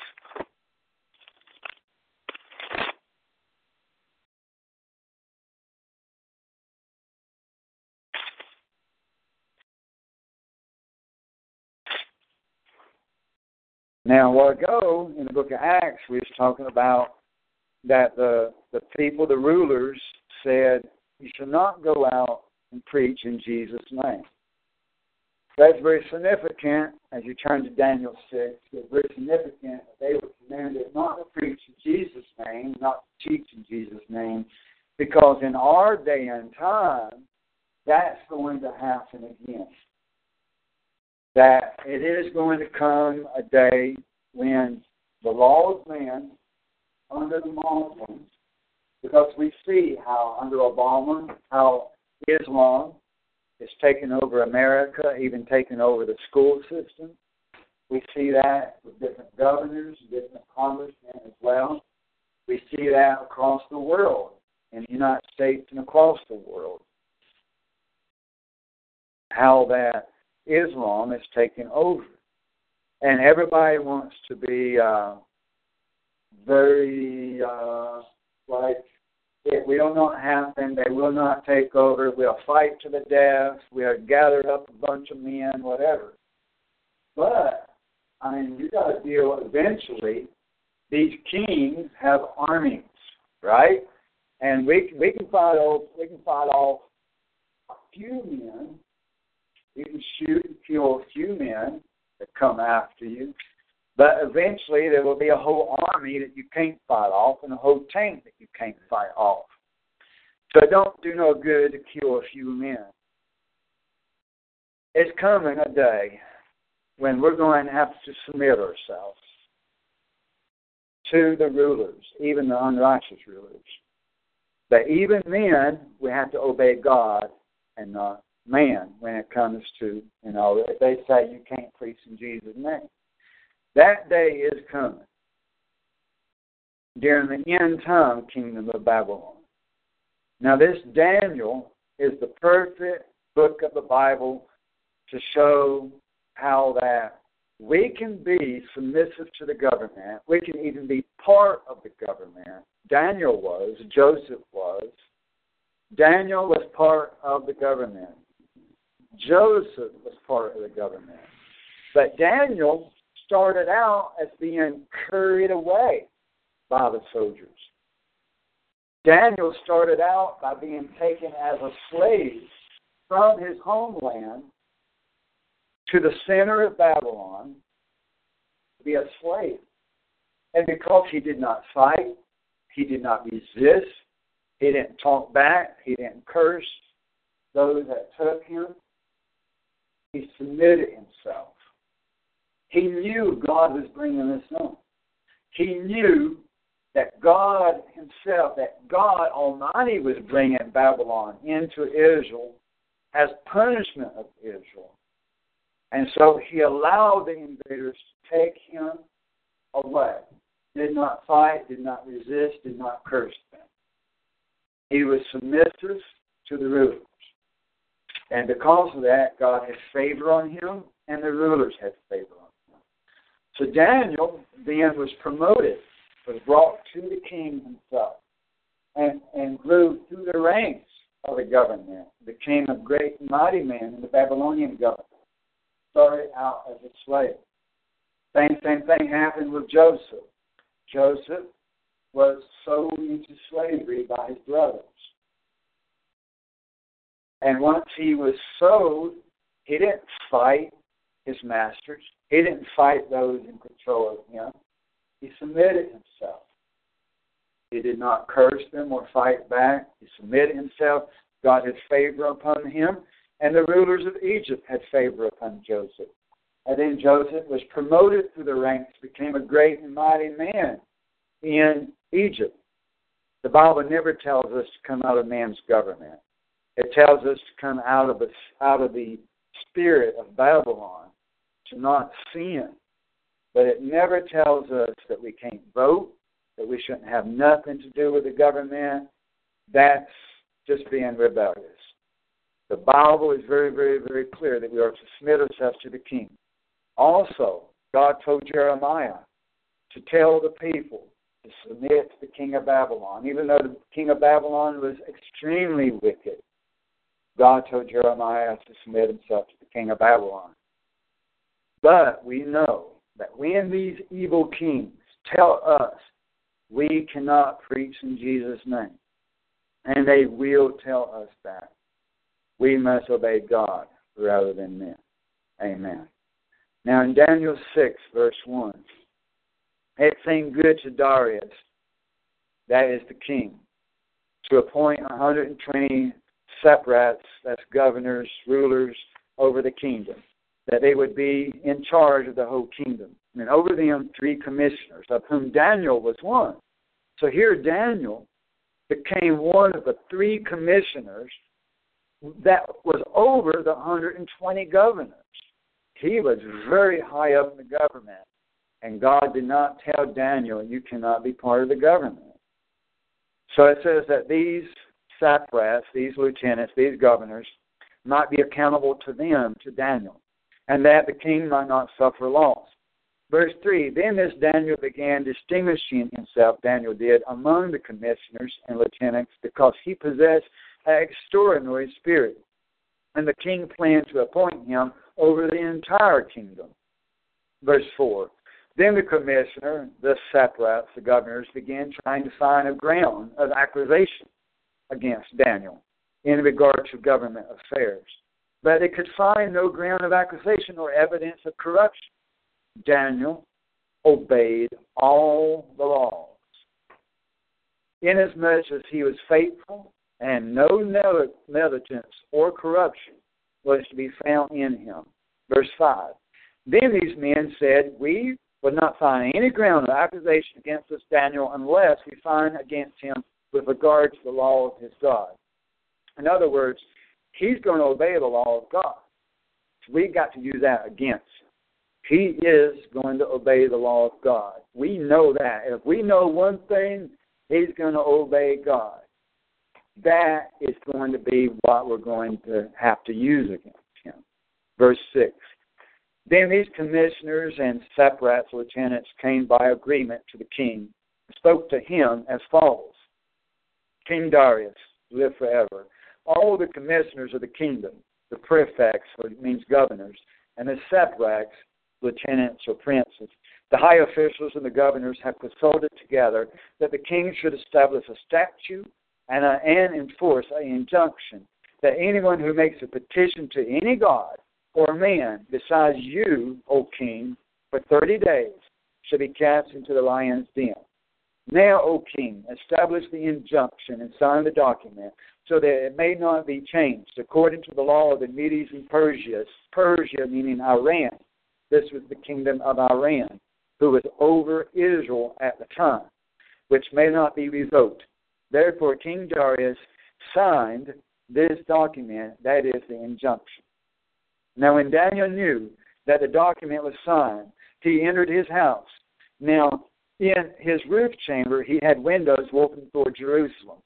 Now, a while ago in the book of Acts, we was talking about that the the people, the rulers, said, "You shall not go out and preach in Jesus' name." That's very significant as you turn to Daniel 6. It's very significant that they were commanded not to preach in Jesus' name, not to teach in Jesus' name, because in our day and time, that's going to happen again that it is going to come a day when the law of man under the Muslims, because we see how under Obama, how Islam is taking over America, even taking over the school system. We see that with different governors, different congressmen as well. We see that across the world, in the United States and across the world. How that Islam is taking over. And everybody wants to be uh, very, uh, like, it will not happen. They will not take over. We'll fight to the death. We'll gather up a bunch of men, whatever. But, I mean, you got to deal eventually. These kings have armies, right? And we we can fight off we can fight off a few men you can shoot and kill a few men that come after you, but eventually there will be a whole army that you can't fight off and a whole tank that you can't fight off. So it don't do no good to kill a few men. It's coming a day when we're going to have to submit ourselves to the rulers, even the unrighteous rulers. But even then, we have to obey God and not man when it comes to, you know, if they say you can't preach in Jesus' name. That day is coming during the end time kingdom of Babylon. Now, this Daniel is the perfect book of the Bible to show how that we can be submissive to the government. We can even be part of the government. Daniel was, Joseph was. Daniel was part of the government. Joseph was part of the government. But Daniel started out as being carried away by the soldiers. Daniel started out by being taken as a slave from his homeland to the center of Babylon to be a slave. And because he did not fight, he did not resist, he didn't talk back, he didn't curse those that took him, he submitted himself. He knew God was bringing this on. He knew that God Himself, that God Almighty was bringing Babylon into Israel as punishment of Israel. And so He allowed the invaders to take him away. Did not fight, did not resist, did not curse them. He was submissive to the rulers. And because of that, God had favor on him, and the rulers had favor on him. So Daniel then was promoted, was brought to the king himself, and, and grew through the ranks of the government, became a great mighty man in the Babylonian government. Started out as a slave. Same same thing happened with Joseph. Joseph was sold into slavery by his brothers. And once he was sold, he didn't fight his masters. He didn't fight those in control of him. He submitted himself. He did not curse them or fight back. He submitted himself. God had favor upon him, and the rulers of Egypt had favor upon Joseph. And then Joseph was promoted through the ranks, became a great and mighty man in Egypt. The Bible never tells us to come out of man's government. It tells us to come out of the, out of the spirit of Babylon, to not sin. But it never tells us that we can't vote, that we shouldn't have nothing to do with the government. That's just being rebellious. The Bible is very, very, very clear that we are to submit ourselves to the king. Also, God told Jeremiah to tell the people to submit to the king of Babylon. Even though the king of Babylon was extremely wicked, God told Jeremiah to submit himself to the king of Babylon. But we know that when these evil kings tell us we cannot preach in Jesus' name, and they will tell us that, we must obey God rather than men. Amen. Now in Daniel 6, verse 1, it seemed good to Darius, that is the king, to appoint 120 satraps, that's governors, rulers over the kingdom, that they would be in charge of the whole kingdom. And over them three commissioners, of whom Daniel was one. So here Daniel became one of the three commissioners that was over the 120 governors. He was very high up in the government. And God did not tell Daniel, you cannot be part of the government. So it says that these satraps, these lieutenants, these governors, might be accountable to them, to Daniel, and that the king might not suffer loss. Verse 3 Then this Daniel began distinguishing himself, Daniel did, among the commissioners and lieutenants, because he possessed an extraordinary spirit. And the king planned to appoint him over the entire kingdom. Verse 4 Then the commissioner, the satraps, the governors, began trying to find a ground of accusation against Daniel in regard to government affairs. But they could find no ground of accusation or evidence of corruption. Daniel obeyed all the laws. Inasmuch as he was faithful and no negligence or corruption was to be found in him. Verse 5. Then these men said, We would not find any ground of accusation against this Daniel unless we find against him with regard to the law of his God. In other words, he's going to obey the law of God. So we got to use that against. He is going to obey the law of God. We know that. If we know one thing, he's going to obey God. That is going to be what we're going to have to use against him. Verse 6. Then these commissioners and satraps, lieutenants, came by agreement to the king and spoke to him as follows King Darius, live forever. All the commissioners of the kingdom, the prefects, which means governors, and the satraps, lieutenants or princes, the high officials and the governors have consulted together that the king should establish a statute and, a, and enforce an injunction that anyone who makes a petition to any god or man besides you, O king, for thirty days shall be cast into the lion's den. Now, O king, establish the injunction and sign the document so that it may not be changed according to the law of the Medes and Persia, Persia meaning Iran. This was the kingdom of Iran, who was over Israel at the time, which may not be revoked. Therefore, King Darius signed this document, that is the injunction. Now, when Daniel knew that the document was signed, he entered his house. Now, in his roof chamber, he had windows open toward Jerusalem.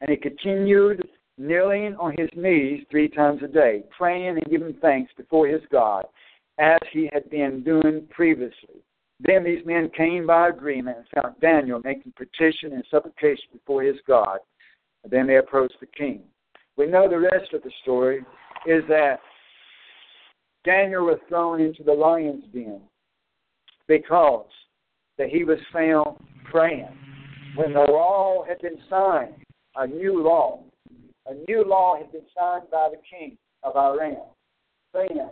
And he continued kneeling on his knees three times a day, praying and giving thanks before his God, as he had been doing previously. Then these men came by agreement and found Daniel making petition and supplication before his God. And then they approached the king. We know the rest of the story is that Daniel was thrown into the lion's den because that he was found praying. When the law had been signed, a new law, a new law had been signed by the king of Iran, saying,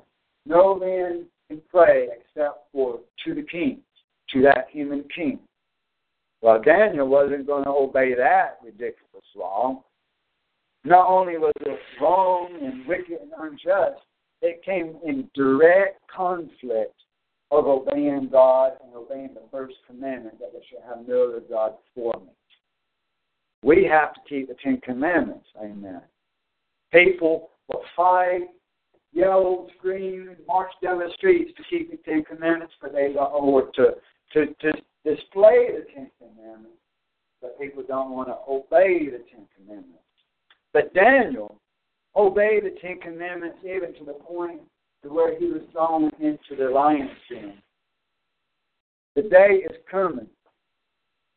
No man can pray except for to the king, to that human king. Well, Daniel wasn't going to obey that ridiculous law. Not only was it wrong and wicked and unjust, it came in direct conflict of obeying God and obeying the first commandment that we should have no other God before me. We have to keep the Ten Commandments. Amen. People will fight, yell, scream, and march down the streets to keep the Ten Commandments, but they don't or to to to display the Ten Commandments, but people don't want to obey the Ten Commandments. But Daniel obeyed the Ten Commandments even to the point to where he was thrown into the lion's den. The day is coming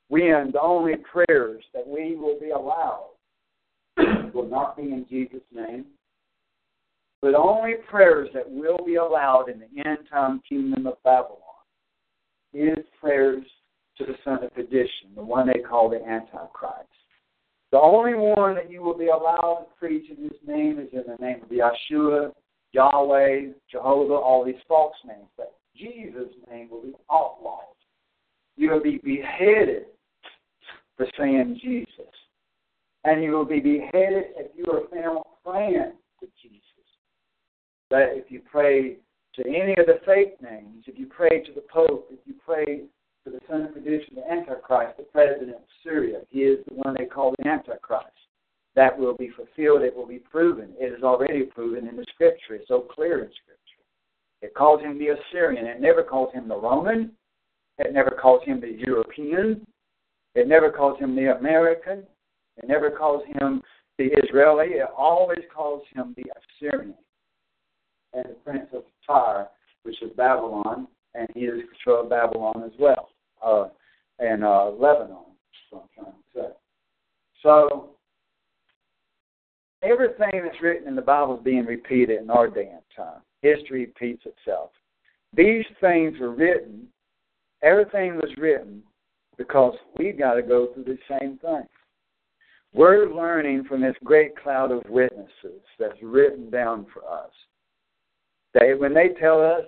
the only prayers that we will be allowed will not be in Jesus' name, but only prayers that will be allowed in the end time kingdom of Babylon is prayers to the son of perdition, the one they call the Antichrist. The only one that you will be allowed to preach in his name is in the name of Yeshua, Yahweh, Jehovah, all these false names. But Jesus' name will be outlawed. You will be beheaded for saying Jesus. And you will be beheaded if you are found praying to Jesus. But if you pray to any of the fake names, if you pray to the Pope, if you pray to the son of perdition, the Antichrist, the president of Syria, he is the one they call the Antichrist. That will be fulfilled. It will be proven. It is already proven in the Scripture. It's so clear in Scripture. It calls him the Assyrian. It never calls him the Roman. It never calls him the European. It never calls him the American. It never calls him the Israeli. It always calls him the Assyrian. And the prince of Tyre, which is Babylon, and he is control of Babylon as well, uh, and uh, Lebanon. What I'm trying to say. So everything that's written in the Bible is being repeated in our day and time. History repeats itself. These things were written. Everything was written because we've got to go through the same thing. We're learning from this great cloud of witnesses that's written down for us. They, when they tell us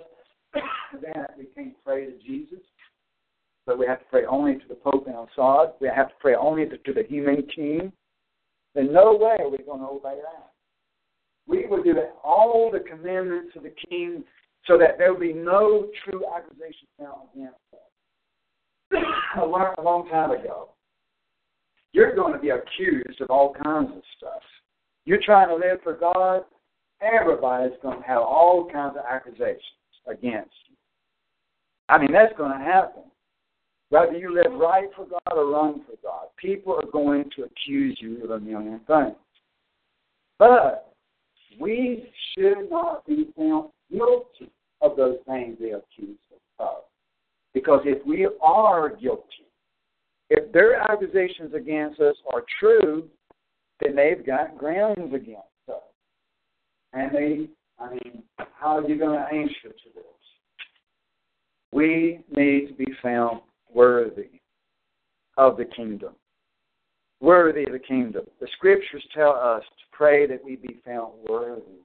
that we can't pray to Jesus, but we have to pray only to the Pope and Assad, we have to pray only to, to the human king, then no way are we going to obey that. We will do all the commandments of the king so that there will be no true accusation found against us. I learned a long time ago. You're going to be accused of all kinds of stuff. You're trying to live for God, everybody's going to have all kinds of accusations against you. I mean, that's going to happen. Whether you live right for God or wrong for God, people are going to accuse you of a million things. But we should not be found guilty of those things they accuse. Because if we are guilty, if their accusations against us are true, then they've got grounds against us. And they, I mean, how are you going to answer to this? We need to be found worthy of the kingdom. Worthy of the kingdom. The scriptures tell us to pray that we be found worthy.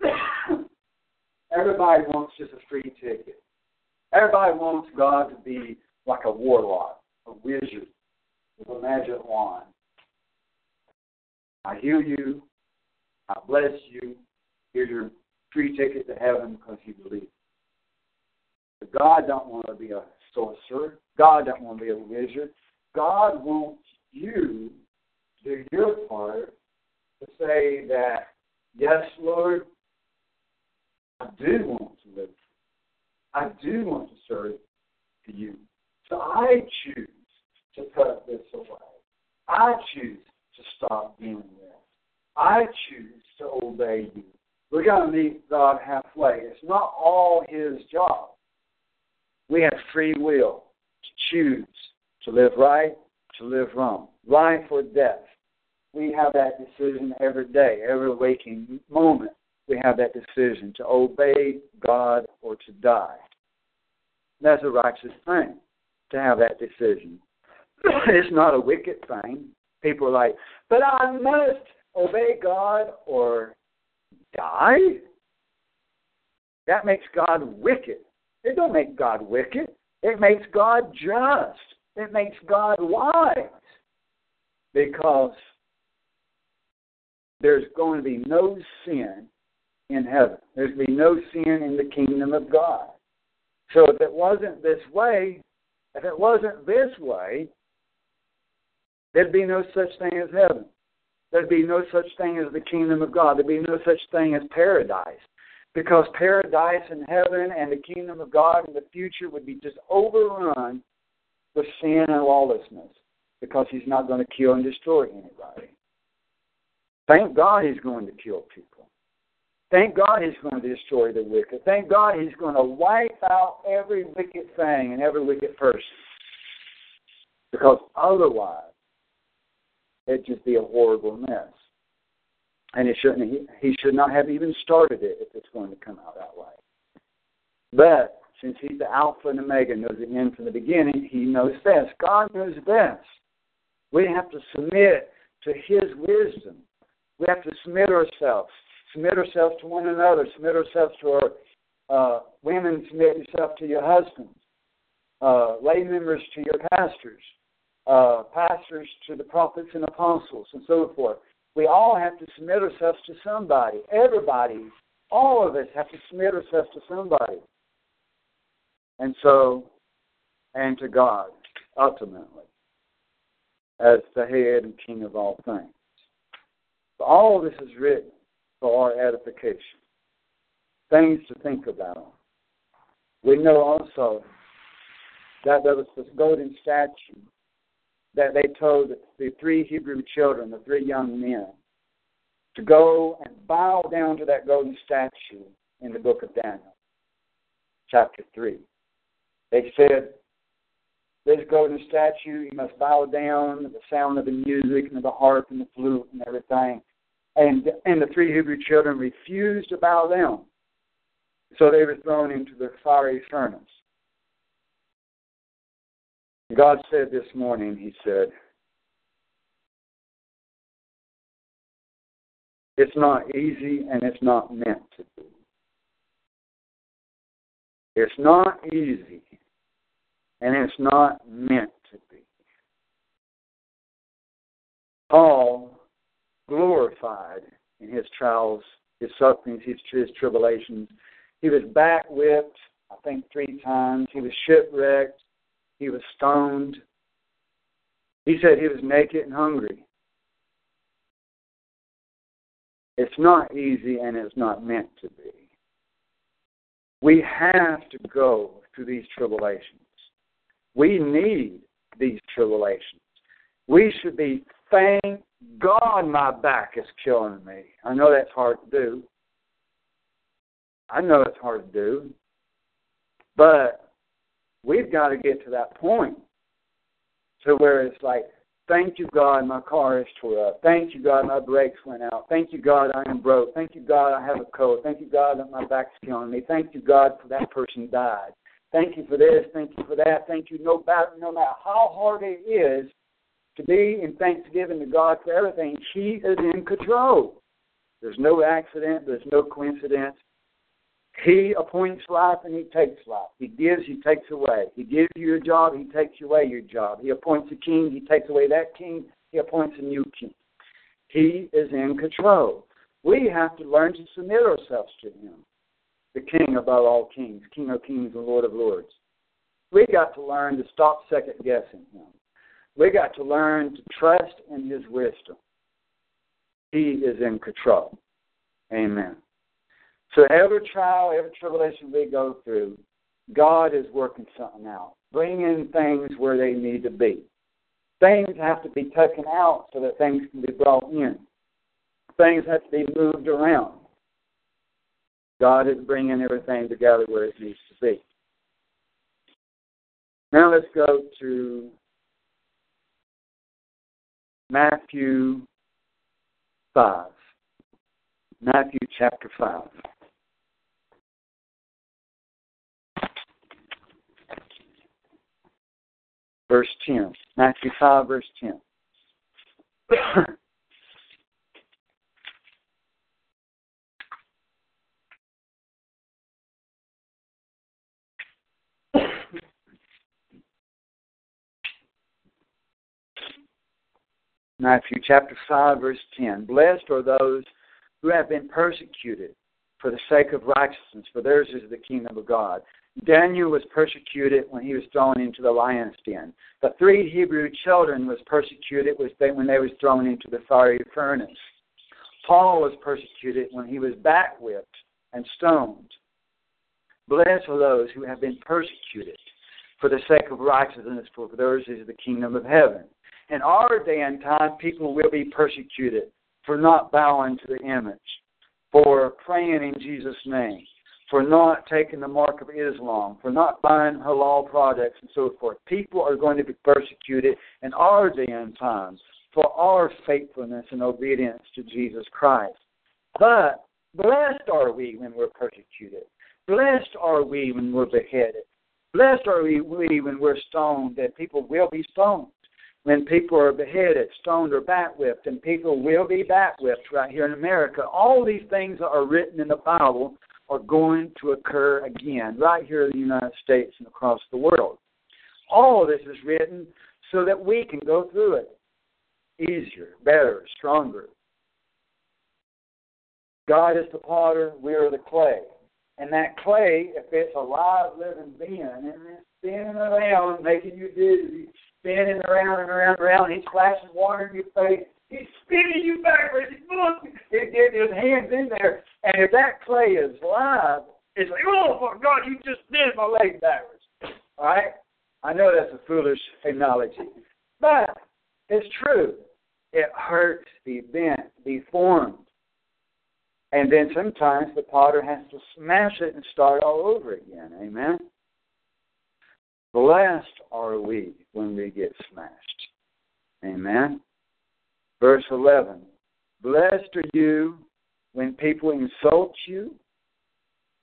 Everybody wants just a free ticket. Everybody wants God to be like a warlock, a wizard with a magic wand. I heal you. I bless you. Here's your free ticket to heaven because you believe. But God don't want to be a sorcerer. God don't want to be a wizard. God wants you to do your part to say that, yes, Lord, I do want. I do want to serve you. So I choose to cut this away. I choose to stop doing this. I choose to obey you. We're going to meet God halfway. It's not all His job. We have free will to choose to live right, to live wrong, life or death. We have that decision every day, every waking moment. We have that decision to obey God or to die. That's a righteous thing to have that decision. it's not a wicked thing. People are like, but I must obey God or die? That makes God wicked. It don't make God wicked. It makes God just. It makes God wise. Because there's going to be no sin in heaven. There's be no sin in the kingdom of God. So if it wasn't this way, if it wasn't this way, there'd be no such thing as heaven. There'd be no such thing as the kingdom of God. There'd be no such thing as paradise. Because paradise and heaven and the kingdom of God in the future would be just overrun with sin and lawlessness. Because he's not going to kill and destroy anybody. Thank God he's going to kill people. Thank God he's going to destroy the wicked. Thank God he's going to wipe out every wicked thing and every wicked person. Because otherwise, it'd just be a horrible mess. And it shouldn't he, he should not have even started it if it's going to come out that way. But since he's the Alpha and Omega, knows the end from the beginning, he knows best. God knows best. We have to submit to his wisdom. We have to submit ourselves. Submit ourselves to one another. Submit ourselves to our uh, women. Submit yourself to your husbands. Uh, lay members to your pastors uh, pastors to the prophets and apostles and so forth. We all have to submit ourselves to somebody. Everybody, all of us have to submit ourselves to somebody. And so, and to God, ultimately, as the head and king of all things. All of this is written for our edification. Things to think about. We know also that there was this golden statue that they told the three Hebrew children, the three young men, to go and bow down to that golden statue in the book of Daniel, chapter 3. They said, This golden statue, you must bow down to the sound of the music and of the harp and the flute and everything. And, and the three Hebrew children refused to bow down. So they were thrown into the fiery furnace. God said this morning, He said, It's not easy and it's not meant to be. It's not easy and it's not meant to be. Paul glorified in his trials, his sufferings, his, his tribulations. He was back whipped, I think, three times. He was shipwrecked. He was stoned. He said he was naked and hungry. It's not easy and it's not meant to be. We have to go through these tribulations. We need these tribulations. We should be, thank God my back is killing me. I know that's hard to do. I know it's hard to do. But we've got to get to that point to where it's like, thank you, God, my car is tore up. Thank you, God, my brakes went out. Thank you, God, I am broke. Thank you, God, I have a cold. Thank you, God, that my back's killing me. Thank you, God, for that person died. Thank you for this. Thank you for that. Thank you, no matter, no matter how hard it is to be in thanksgiving to God for everything, He is in control. There's no accident. There's no coincidence. He appoints life and he takes life. He gives, he takes away. He gives you your job, he takes away your job. He appoints a king, he takes away that king, he appoints a new king. He is in control. We have to learn to submit ourselves to him, the king above all kings, king of kings and lord of lords. We got to learn to stop second guessing him. We got to learn to trust in his wisdom. He is in control. Amen. So every trial, every tribulation we go through, God is working something out, bringing in things where they need to be. Things have to be taken out so that things can be brought in. Things have to be moved around. God is bringing everything together where it needs to be. Now let's go to Matthew 5. Matthew chapter 5. verse 10. Matthew 5, verse 10. Matthew chapter 5, verse 10. Blessed are those who have been persecuted for the sake of righteousness, for theirs is the kingdom of God. Daniel was persecuted when he was thrown into the lion's den. The three Hebrew children was persecuted when they was thrown into the fiery furnace. Paul was persecuted when he was back whipped and stoned. Blessed are those who have been persecuted for the sake of righteousness, for theirs is the kingdom of heaven. In our day and time, people will be persecuted for not bowing to the image, for praying in Jesus' name, for not taking the mark of Islam, for not buying halal products and so forth. People are going to be persecuted in our day and times for our faithfulness and obedience to Jesus Christ. But blessed are we when we're persecuted. Blessed are we when we're beheaded. Blessed are we when we're stoned, that people will be stoned. When people are beheaded, stoned, or bat whipped, and people will be bat whipped right here in America. All these things that are written in the Bible are going to occur again right here in the United States and across the world. All of this is written so that we can go through it easier, better, stronger. God is the potter, we are the clay. And that clay, if it's a live, living being, and it's spinning around, making you dizzy, spinning around and around and around, he's flashing water in your face, He's spinning you backwards. He's getting his hands in there. And if that clay is live, it's like, oh, my God, you just bent my leg backwards. All right? I know that's a foolish analogy. But it's true. It hurts to be bent, be formed. And then sometimes the potter has to smash it and start all over again. Amen? Blessed are we when we get smashed. Amen? Verse 11 Blessed are you when people insult you.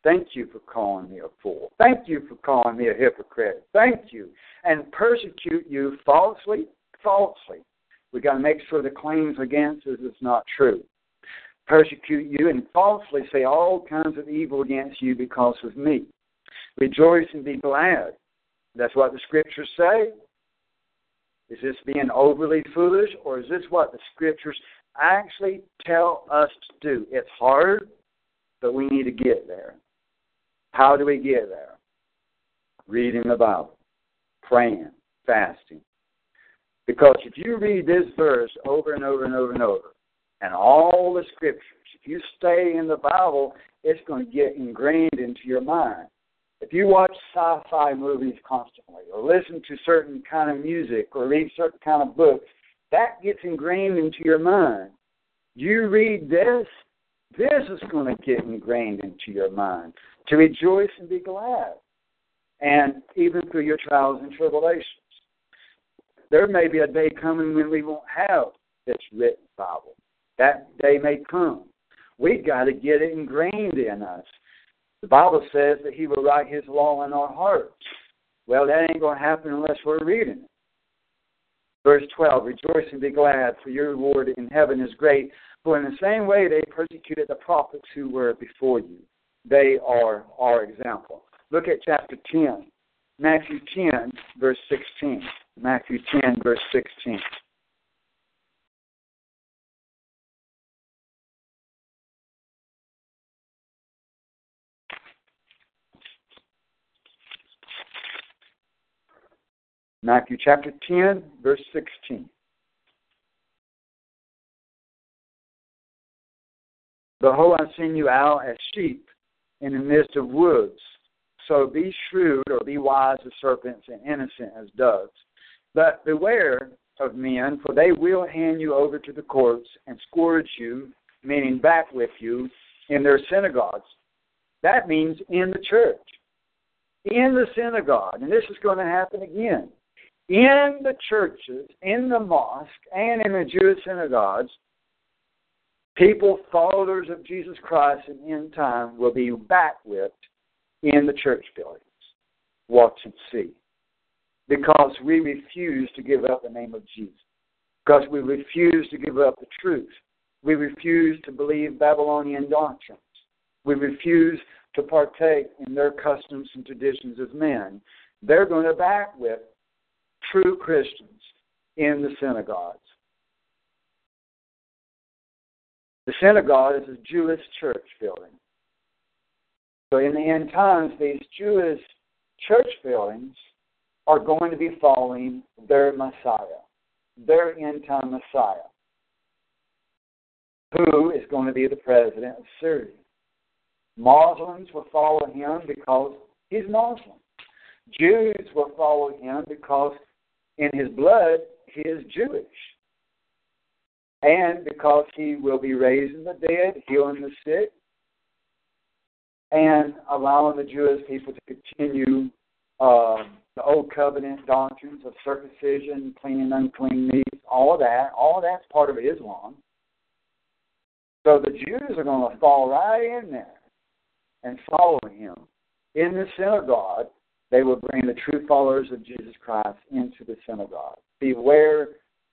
Thank you for calling me a fool. Thank you for calling me a hypocrite. Thank you. And persecute you falsely, falsely. We've got to make sure the claims against us is not true. Persecute you and falsely say all kinds of evil against you because of me. Rejoice and be glad. That's what the scriptures say. Is this being overly foolish, or is this what the scriptures actually tell us to do? It's hard, but we need to get there. How do we get there? Reading the Bible, praying, fasting. Because if you read this verse over and over and over and over, and all the scriptures. If you stay in the Bible, it's going to get ingrained into your mind. If you watch sci-fi movies constantly, or listen to certain kind of music, or read certain kind of books, that gets ingrained into your mind. You read this, this is going to get ingrained into your mind to rejoice and be glad, and even through your trials and tribulations. There may be a day coming when we won't have this written Bible. That day may come. We've got to get it ingrained in us. The Bible says that He will write His law in our hearts. Well, that ain't going to happen unless we're reading it. Verse 12 Rejoice and be glad, for your reward in heaven is great. For in the same way they persecuted the prophets who were before you. They are our example. Look at chapter 10, Matthew 10, verse 16. Matthew 10, verse 16. Matthew chapter 10, verse 16. Behold, I send you out as sheep in the midst of woods. So be shrewd or be wise as serpents and innocent as doves. But beware of men, for they will hand you over to the courts and scourge you, meaning back with you, in their synagogues. That means in the church. In the synagogue. And this is going to happen again in the churches, in the mosque, and in the Jewish synagogues, people, followers of Jesus Christ in end time, will be backwhipped in the church buildings. Watch and see. Because we refuse to give up the name of Jesus. Because we refuse to give up the truth. We refuse to believe Babylonian doctrines. We refuse to partake in their customs and traditions of men. They're going to backwhip true Christians in the synagogues. The synagogue is a Jewish church building. So in the end times, these Jewish church buildings are going to be following their Messiah, their end time Messiah, who is going to be the president of Syria. Muslims will follow him because he's Muslim. Jews will follow him because in his blood, he is Jewish. And because he will be raising the dead, healing the sick, and allowing the Jewish people to continue uh, the old covenant doctrines of circumcision, clean and unclean meats, all of that, all of that's part of Islam. So the Jews are going to fall right in there and follow him in the synagogue they will bring the true followers of Jesus Christ into the synagogue. Beware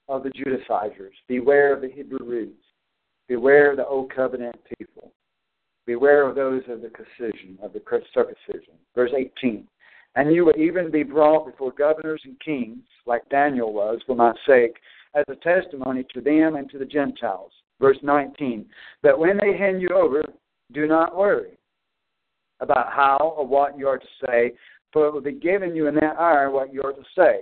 of the Judaizers. Beware of the Hebrew roots. Beware of the old covenant people. Beware of those of the circumcision, of the circumcision. Verse 18. And you will even be brought before governors and kings, like Daniel was, for my sake, as a testimony to them and to the Gentiles. Verse 19. But when they hand you over, do not worry about how or what you are to say, for it will be given you in that hour what you are to say.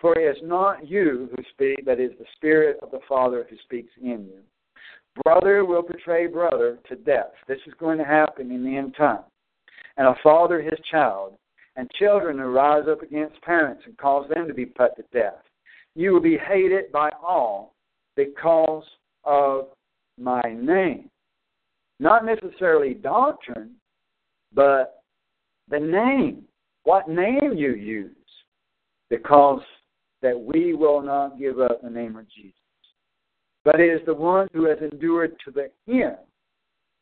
For it is not you who speak, but it is the Spirit of the Father who speaks in you. Brother will betray brother to death. This is going to happen in the end time. And a father his child, and children will rise up against parents and cause them to be put to death. You will be hated by all because of my name. Not necessarily doctrine, but the name what name you use, because that we will not give up the name of Jesus. But it is the one who has endured to the end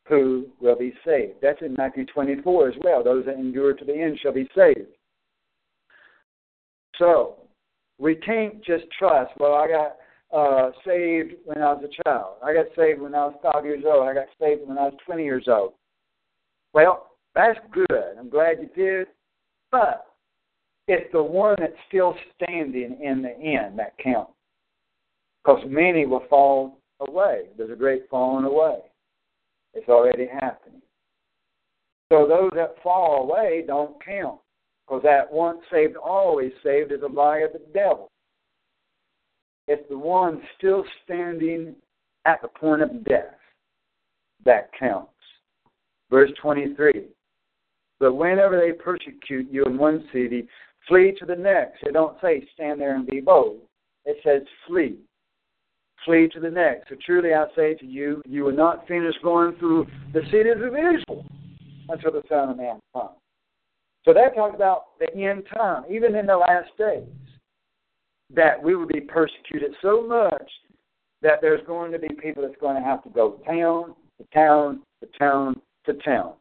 who will be saved. That's in Matthew 24 as well. Those that endure to the end shall be saved. So, we can't just trust, well, I got uh, saved when I was a child. I got saved when I was five years old. I got saved when I was 20 years old. Well, that's good. I'm glad you did. But it's the one that's still standing in the end that counts. Because many will fall away. There's a great falling away. It's already happening. So those that fall away don't count. Because that once saved, always saved is a lie of the devil. It's the one still standing at the point of death, that counts. Verse 23. But whenever they persecute you in one city, flee to the next. It don't say stand there and be bold. It says flee. Flee to the next. So truly I say to you, you will not finish going through the cities of Israel until the Son of Man comes. So that talks about the end time, even in the last days, that we will be persecuted so much that there's going to be people that's going to have to go town to town to town to town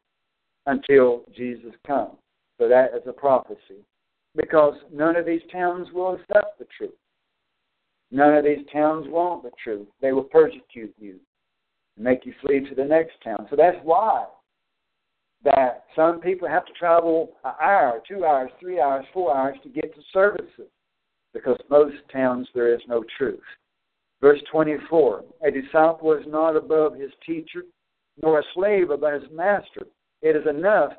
until Jesus comes. So that is a prophecy. Because none of these towns will accept the truth. None of these towns want the truth. They will persecute you and make you flee to the next town. So that's why that some people have to travel an hour, two hours, three hours, four hours to get to services. Because most towns there is no truth. Verse 24 A disciple is not above his teacher, nor a slave above his master. It is enough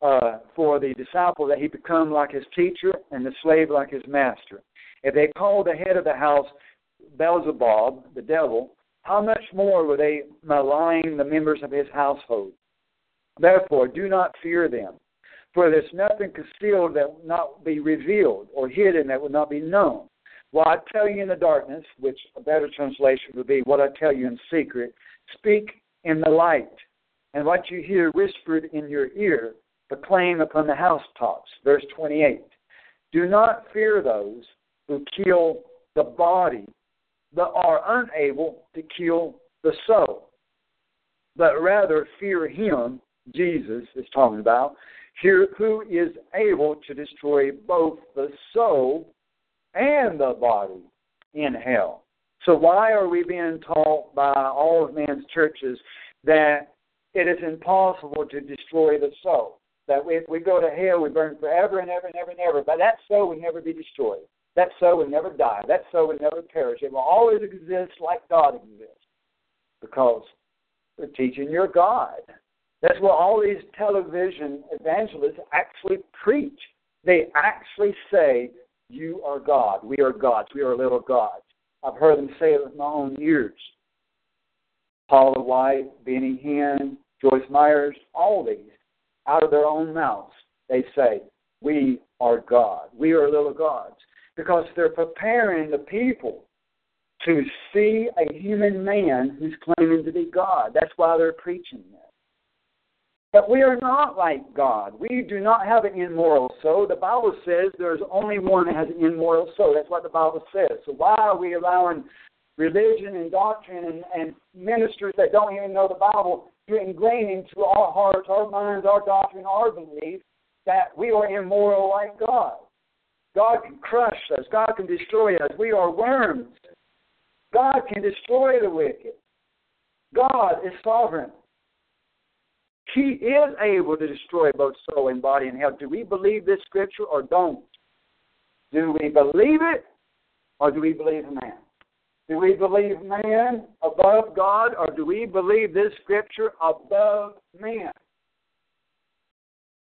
uh, for the disciple that he become like his teacher and the slave like his master. If they call the head of the house Beelzebub, the devil, how much more will they malign the members of his household? Therefore, do not fear them, for there's nothing concealed that will not be revealed, or hidden that will not be known. What I tell you in the darkness, which a better translation would be what I tell you in secret, speak in the light, and what you hear whispered in your ear, proclaim upon the housetops. Verse 28. Do not fear those who kill the body, but are unable to kill the soul, but rather fear him, Jesus is talking about, here who is able to destroy both the soul and the body in hell. So why are we being taught by all of man's churches that it is impossible to destroy the soul? That if we go to hell, we burn forever and ever and ever and ever. But that soul will never be destroyed. That soul will never die. That soul will never perish. It will always exist like God exists. Because they're teaching your God. That's what all these television evangelists actually preach. They actually say, You are God. We are gods. We are little gods. I've heard them say it with my own ears. Paula White, Benny Hinn, Joyce Meyers, all these, out of their own mouths, they say, We are God. We are little gods because they're preparing the people to see a human man who's claiming to be God. That's why they're preaching this. But we are not like God. We do not have an immoral soul. The Bible says there's only one that has an immoral soul. That's what the Bible says. So why are we allowing religion and doctrine and, and ministers that don't even know the Bible to ingrain into our hearts, our minds, our doctrine, our belief that we are immoral like God? God can crush us. God can destroy us. We are worms. God can destroy the wicked. God is sovereign. He is able to destroy both soul and body in hell. Do we believe this scripture or don't? Do we believe it or do we believe man? Do we believe man above God or do we believe this scripture above man?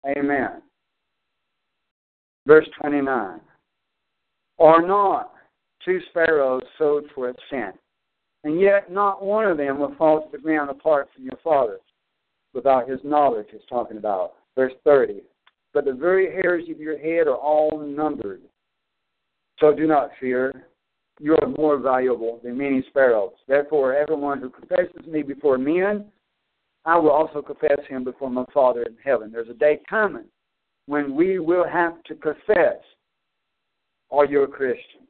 Amen. Verse 29. Are not two sparrows sold for a cent, and yet not one of them will fall to the ground apart from your Father without his knowledge, he's talking about. Verse 30. But the very hairs of your head are all numbered. So do not fear. You are more valuable than many sparrows. Therefore, everyone who confesses me before men, I will also confess him before my Father in heaven. There's a day coming when we will have to confess Are you a Christian?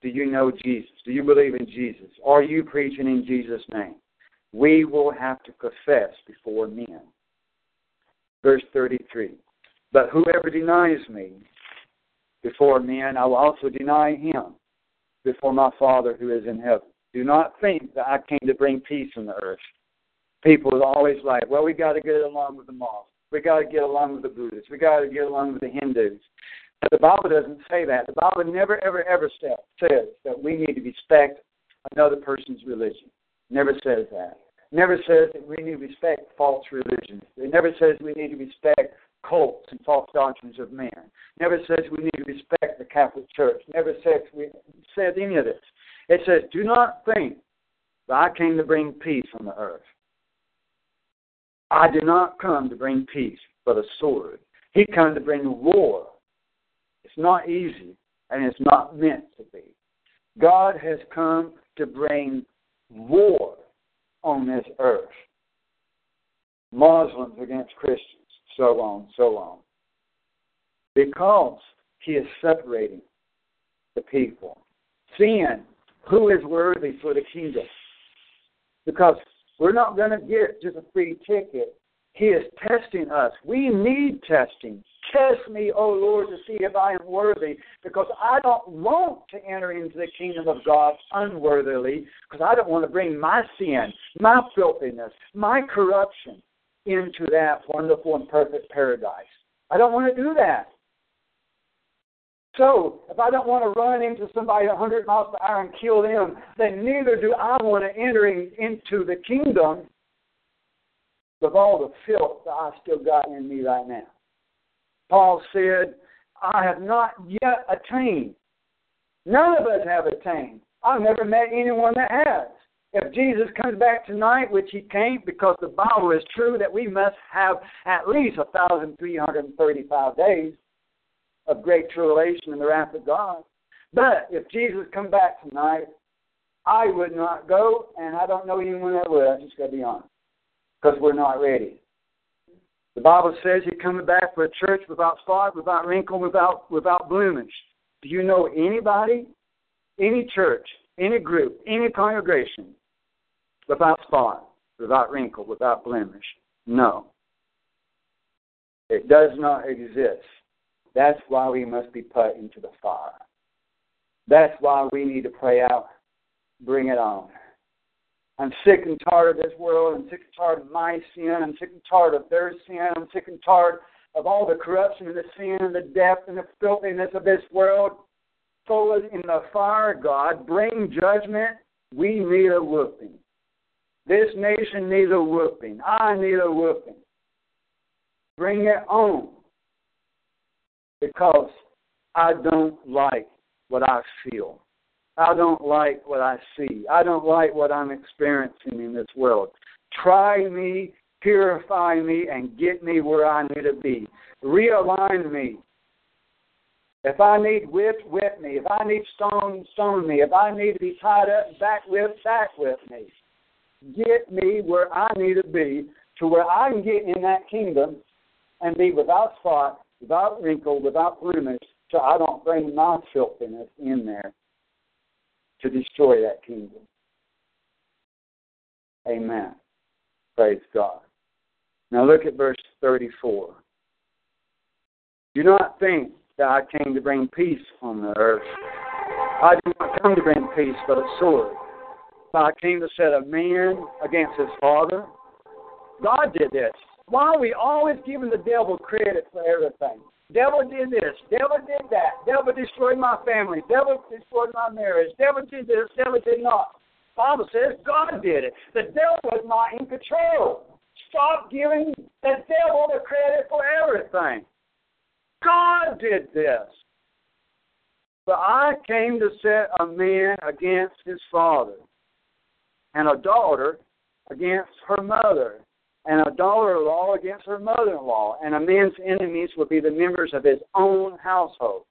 Do you know Jesus? Do you believe in Jesus? Are you preaching in Jesus' name? We will have to confess before men. Verse 33 But whoever denies me before men, I will also deny him before my Father who is in heaven. Do not think that I came to bring peace on the earth. People are always like, well, we got to get along with the Muslims. We got to get along with the Buddhists. We got to get along with the Hindus. But the Bible doesn't say that. The Bible never, ever, ever says that we need to respect another person's religion. Never says that. Never says that we need to respect false religions. It never says we need to respect cults and false doctrines of man. Never says we need to respect the Catholic Church. Never says we says any of this. It says, do not think but I came to bring peace on the earth. I did not come to bring peace, but a sword. He came to bring war. It's not easy, and it's not meant to be. God has come to bring war on this earth. Muslims against Christians, so on, so on. Because he is separating the people. Seeing who is worthy for the kingdom. Because we're not going to get just a free ticket. He is testing us. We need testing. Test me, O Lord, to see if I am worthy, because I don't want to enter into the kingdom of God unworthily, because I don't want to bring my sin, my filthiness, my corruption into that wonderful and perfect paradise. I don't want to do that. So, if I don't want to run into somebody 100 miles per hour and kill them, then neither do I want to enter into the kingdom with all the filth that I still got in me right now. Paul said, I have not yet attained. None of us have attained. I've never met anyone that has. If Jesus comes back tonight, which he can't because the Bible is true that we must have at least 1,335 days of great tribulation and the wrath of God. But if Jesus come back tonight, I would not go, and I don't know anyone that would. I just got to be honest, because we're not ready. The Bible says He's coming back for a church without spot, without wrinkle, without without blemish. Do you know anybody, any church, any group, any congregation without spot, without wrinkle, without blemish? No. It does not exist. That's why we must be put into the fire. That's why we need to pray out, bring it on. I'm sick and tired of this world. I'm sick and tired of my sin. I'm sick and tired of their sin. I'm sick and tired of all the corruption and the sin and the depth and the filthiness of this world. So in the fire, God, bring judgment. We need a whooping. This nation needs a whooping. I need a whooping. Bring it on. Because I don't like what I feel. I don't like what I see. I don't like what I'm experiencing in this world. Try me, purify me, and get me where I need to be. Realign me. If I need whipped, whip me. If I need stone, stone me. If I need to be tied up, back whip, back whip me. Get me where I need to be to where I can get in that kingdom and be without spot, without wrinkle, without blemish, so I don't bring my filthiness in there to destroy that kingdom. Amen. Praise God. Now look at verse 34. Do not think that I came to bring peace on the earth. I did not come to bring peace, but a sword. I came to set a man against his father. God did this. Why are we always giving the devil credit for everything? Devil did this. Devil did that. Devil destroyed my family. Devil destroyed my marriage. Devil did this. Devil did not. Bible says God did it. The devil was not in control. Stop giving the devil the credit for everything. God did this. But I came to set a man against his father, and a daughter against her mother, and a daughter-in-law against her mother-in-law, and a man's enemies would be the members of his own household.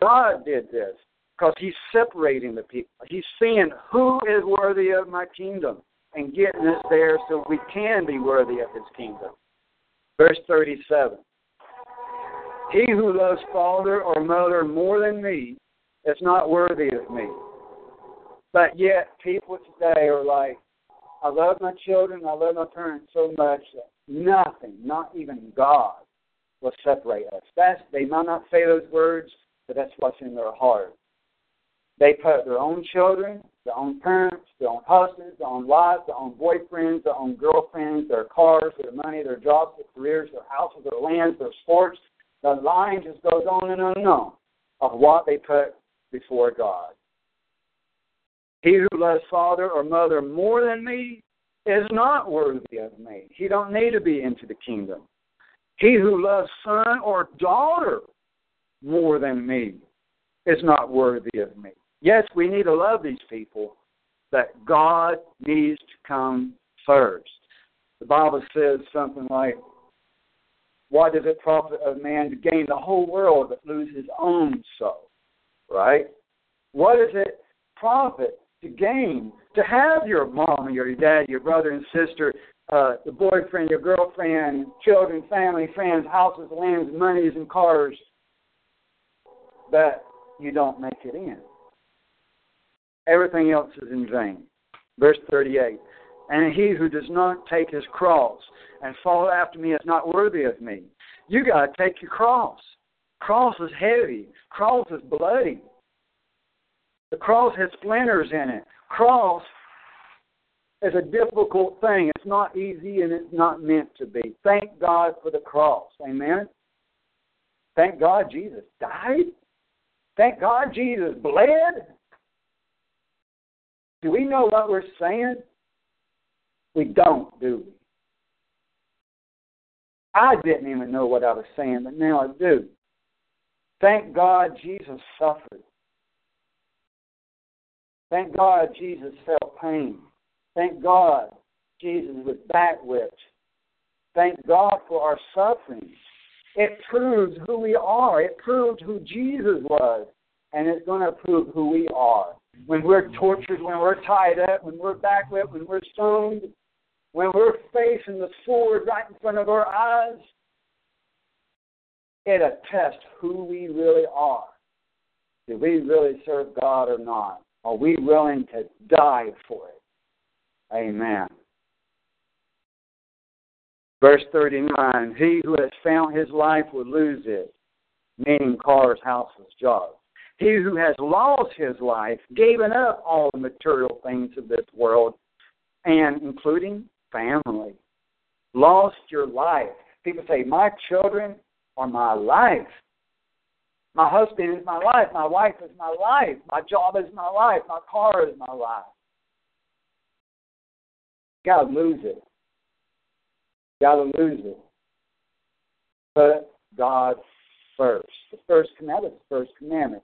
God did this because he's separating the people. He's seeing who is worthy of my kingdom and getting us there so we can be worthy of his kingdom. Verse 37. He who loves father or mother more than me is not worthy of me. But yet people today are like, I love my children. I love my parents so much that nothing, not even God, will separate us. That's they might not say those words, but that's what's in their heart. They put their own children, their own parents, their own husbands, their own wives, their own boyfriends, their own girlfriends, their cars, their money, their jobs, their careers, their houses, their lands, their sports. The line just goes on and on and on of what they put before God. He who loves father or mother more than me is not worthy of me. He don't need to be into the kingdom. He who loves son or daughter more than me is not worthy of me. Yes, we need to love these people, that God needs to come first. The Bible says something like, What does it profit a man to gain the whole world but lose his own soul? Right? What does it profit to gain to have your mom or your dad, your brother and sister, uh, the boyfriend, your girlfriend, children, family, friends, houses, lands, monies, and cars, but you don't make it in. Everything else is in vain. Verse 38 And he who does not take his cross and follow after me is not worthy of me. You got to take your cross. Cross is heavy, cross is bloody. The cross has splinters in it. Cross is a difficult thing. It's not easy and it's not meant to be. Thank God for the cross. Amen. Thank God Jesus died. Thank God Jesus bled. Do we know what we're saying? We don't, do we? I didn't even know what I was saying, but now I do. Thank God Jesus suffered. Thank God Jesus felt pain. Thank God Jesus was back whipped. Thank God for our sufferings. It proves who we are. It proved who Jesus was. And it's going to prove who we are. When we're tortured, when we're tied up, when we're back whipped, when we're stoned, when we're facing the sword right in front of our eyes, it attests who we really are. Do we really serve God or not? Are we willing to die for it? Amen. Verse 39 He who has found his life will lose it, meaning cars, houses, jobs. He who has lost his life, given up all the material things of this world, and including family, lost your life. People say, My children are my life. My husband is my life. My wife is my life. My job is my life. My car is my life. Gotta lose it. Gotta lose it. Put God first. The first commandment the first commandment.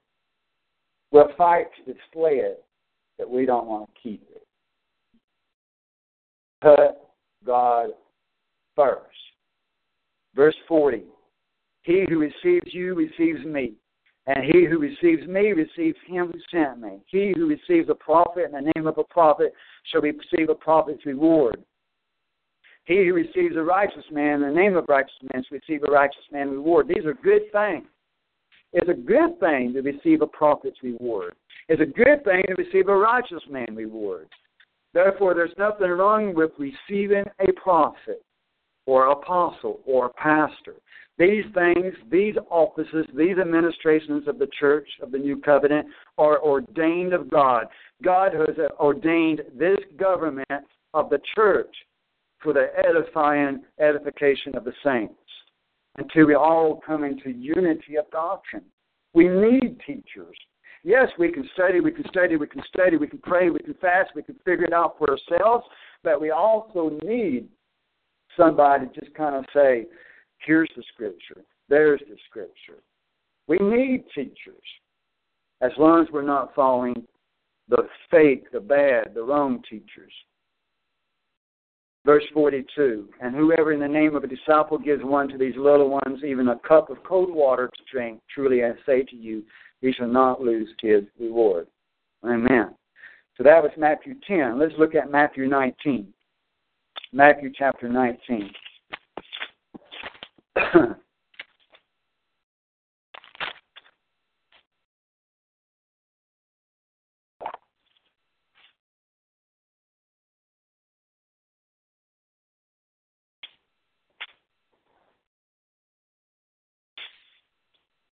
We'll fight to display it, but we don't want to keep it. Put God first. Verse 40 He who receives you receives me, and he who receives me receives him who sent me. He who receives a prophet in the name of a prophet shall receive a prophet's reward. He who receives a righteous man in the name of a righteous man shall receive a righteous man's reward. These are good things. It's a good thing to receive a prophet's reward. It's a good thing to receive a righteous man reward. Therefore, there's nothing wrong with receiving a prophet or apostle or pastor. These things, these offices, these administrations of the church of the new covenant are ordained of God. God has ordained this government of the church for the edifying edification of the saints until we all come into unity of doctrine. We need teachers. Yes, we can study, we can study, we can study, we can pray, we can fast, we can figure it out for ourselves, but we also need somebody to just kind of say, here's the scripture, there's the scripture. We need teachers as long as we're not following the fake, the bad, the wrong teachers. Verse 42 And whoever in the name of a disciple gives one to these little ones, even a cup of cold water to drink, truly I say to you, he shall not lose his reward. Amen. So that was Matthew 10. Let's look at Matthew 19. Matthew chapter 19.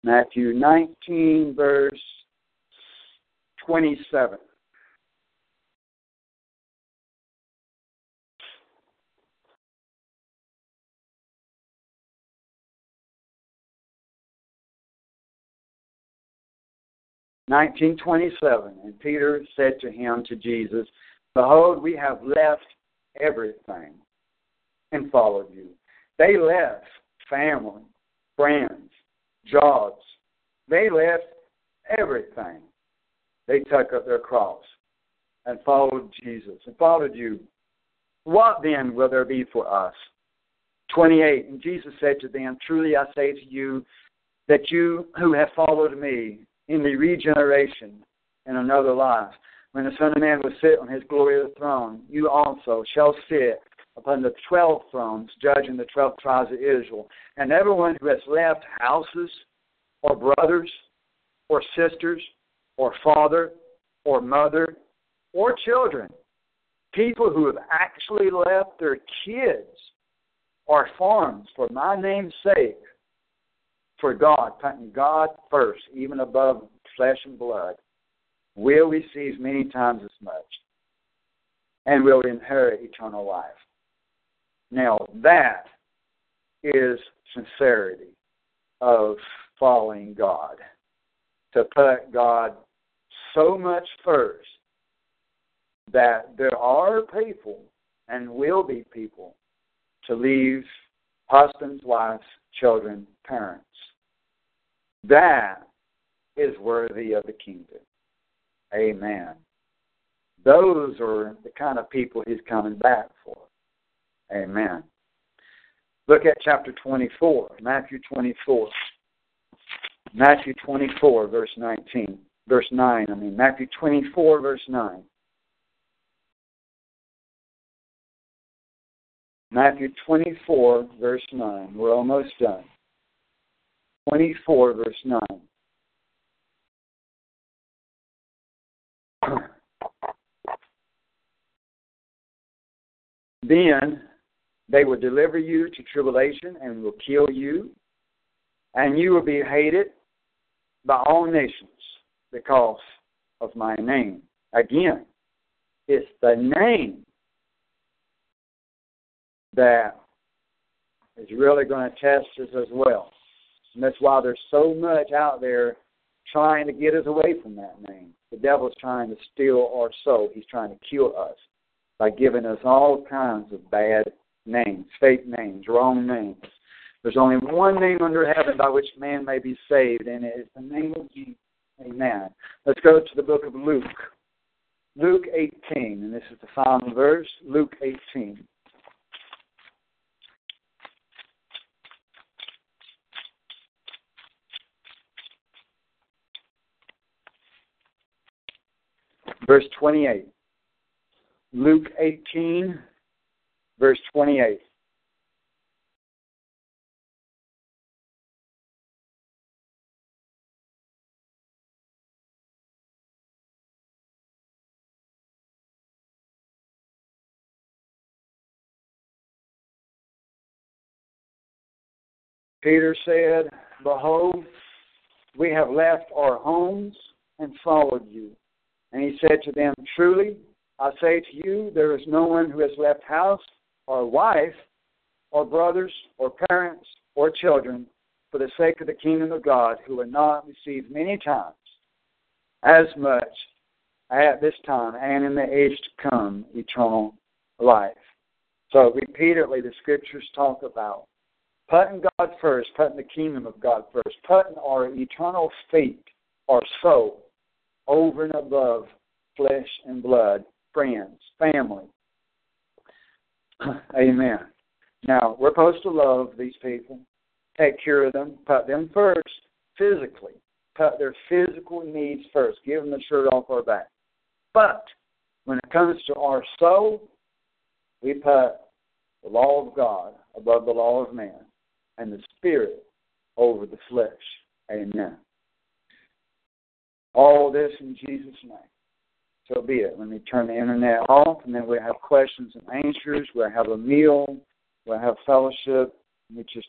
Matthew 19, verse 27. Nineteen twenty-seven, and Peter said to him, to Jesus, Behold, we have left everything and followed you. They left family, friends, jobs. They left everything. They took up their cross and followed Jesus and followed you, what then will there be for us? 28. And Jesus said to them, Truly I say to you, that you who have followed me in the regeneration in another life, when the Son of Man will sit on his glorious throne, you also shall sit upon the twelve thrones, judging the twelve tribes of Israel. And everyone who has left houses, or brothers, or sisters, or father, or mother, or children, people who have actually left their kids or farms for my name's sake, for God, putting God first, even above flesh and blood, will receive many times as much and will inherit eternal life. Now, that is sincerity of following God. To put God so much first that there are people and will be people to leave husbands, wives, children, parents. That is worthy of the kingdom. Amen. Those are the kind of people he's coming back for. Amen. Look at chapter 24, Matthew 24. Matthew 24, verse 19. Verse 9, I mean, Matthew 24, verse 9. Matthew 24, verse 9. We're almost done. 24, verse 9. then they will deliver you to tribulation and will kill you, and you will be hated by all nations because of my name. Again, it's the name that is really going to test us as well. And that's why there's so much out there trying to get us away from that name. The devil's trying to steal our soul. He's trying to kill us by giving us all kinds of bad names, fake names, wrong names. There's only one name under heaven by which man may be saved, and it is the name of Jesus. Amen. Let's go to the book of Luke. Luke 18, and this is the final verse. Luke 18. Verse 28. Luke 18, verse 28. Peter said, Behold, we have left our homes and followed you. And he said to them, Truly, I say to you, there is no one who has left house or wife or brothers or parents or children for the sake of the kingdom of God who will not receive many times as much at this time and in the age to come eternal life. So repeatedly the scriptures talk about putting God first, putting the kingdom of God first, putting our eternal fate, our soul, over and above flesh and blood, friends, family. Amen. Now, we're supposed to love these people, take care of them, put them first physically, put their physical needs first, give them the shirt off our back. But when it comes to our soul, we put the law of God above the law of man and the spirit over the flesh. Amen. All this in Jesus' name. So be it. Let me turn the internet off, and then we'll have questions and answers. We'll have a meal. We'll have fellowship. We just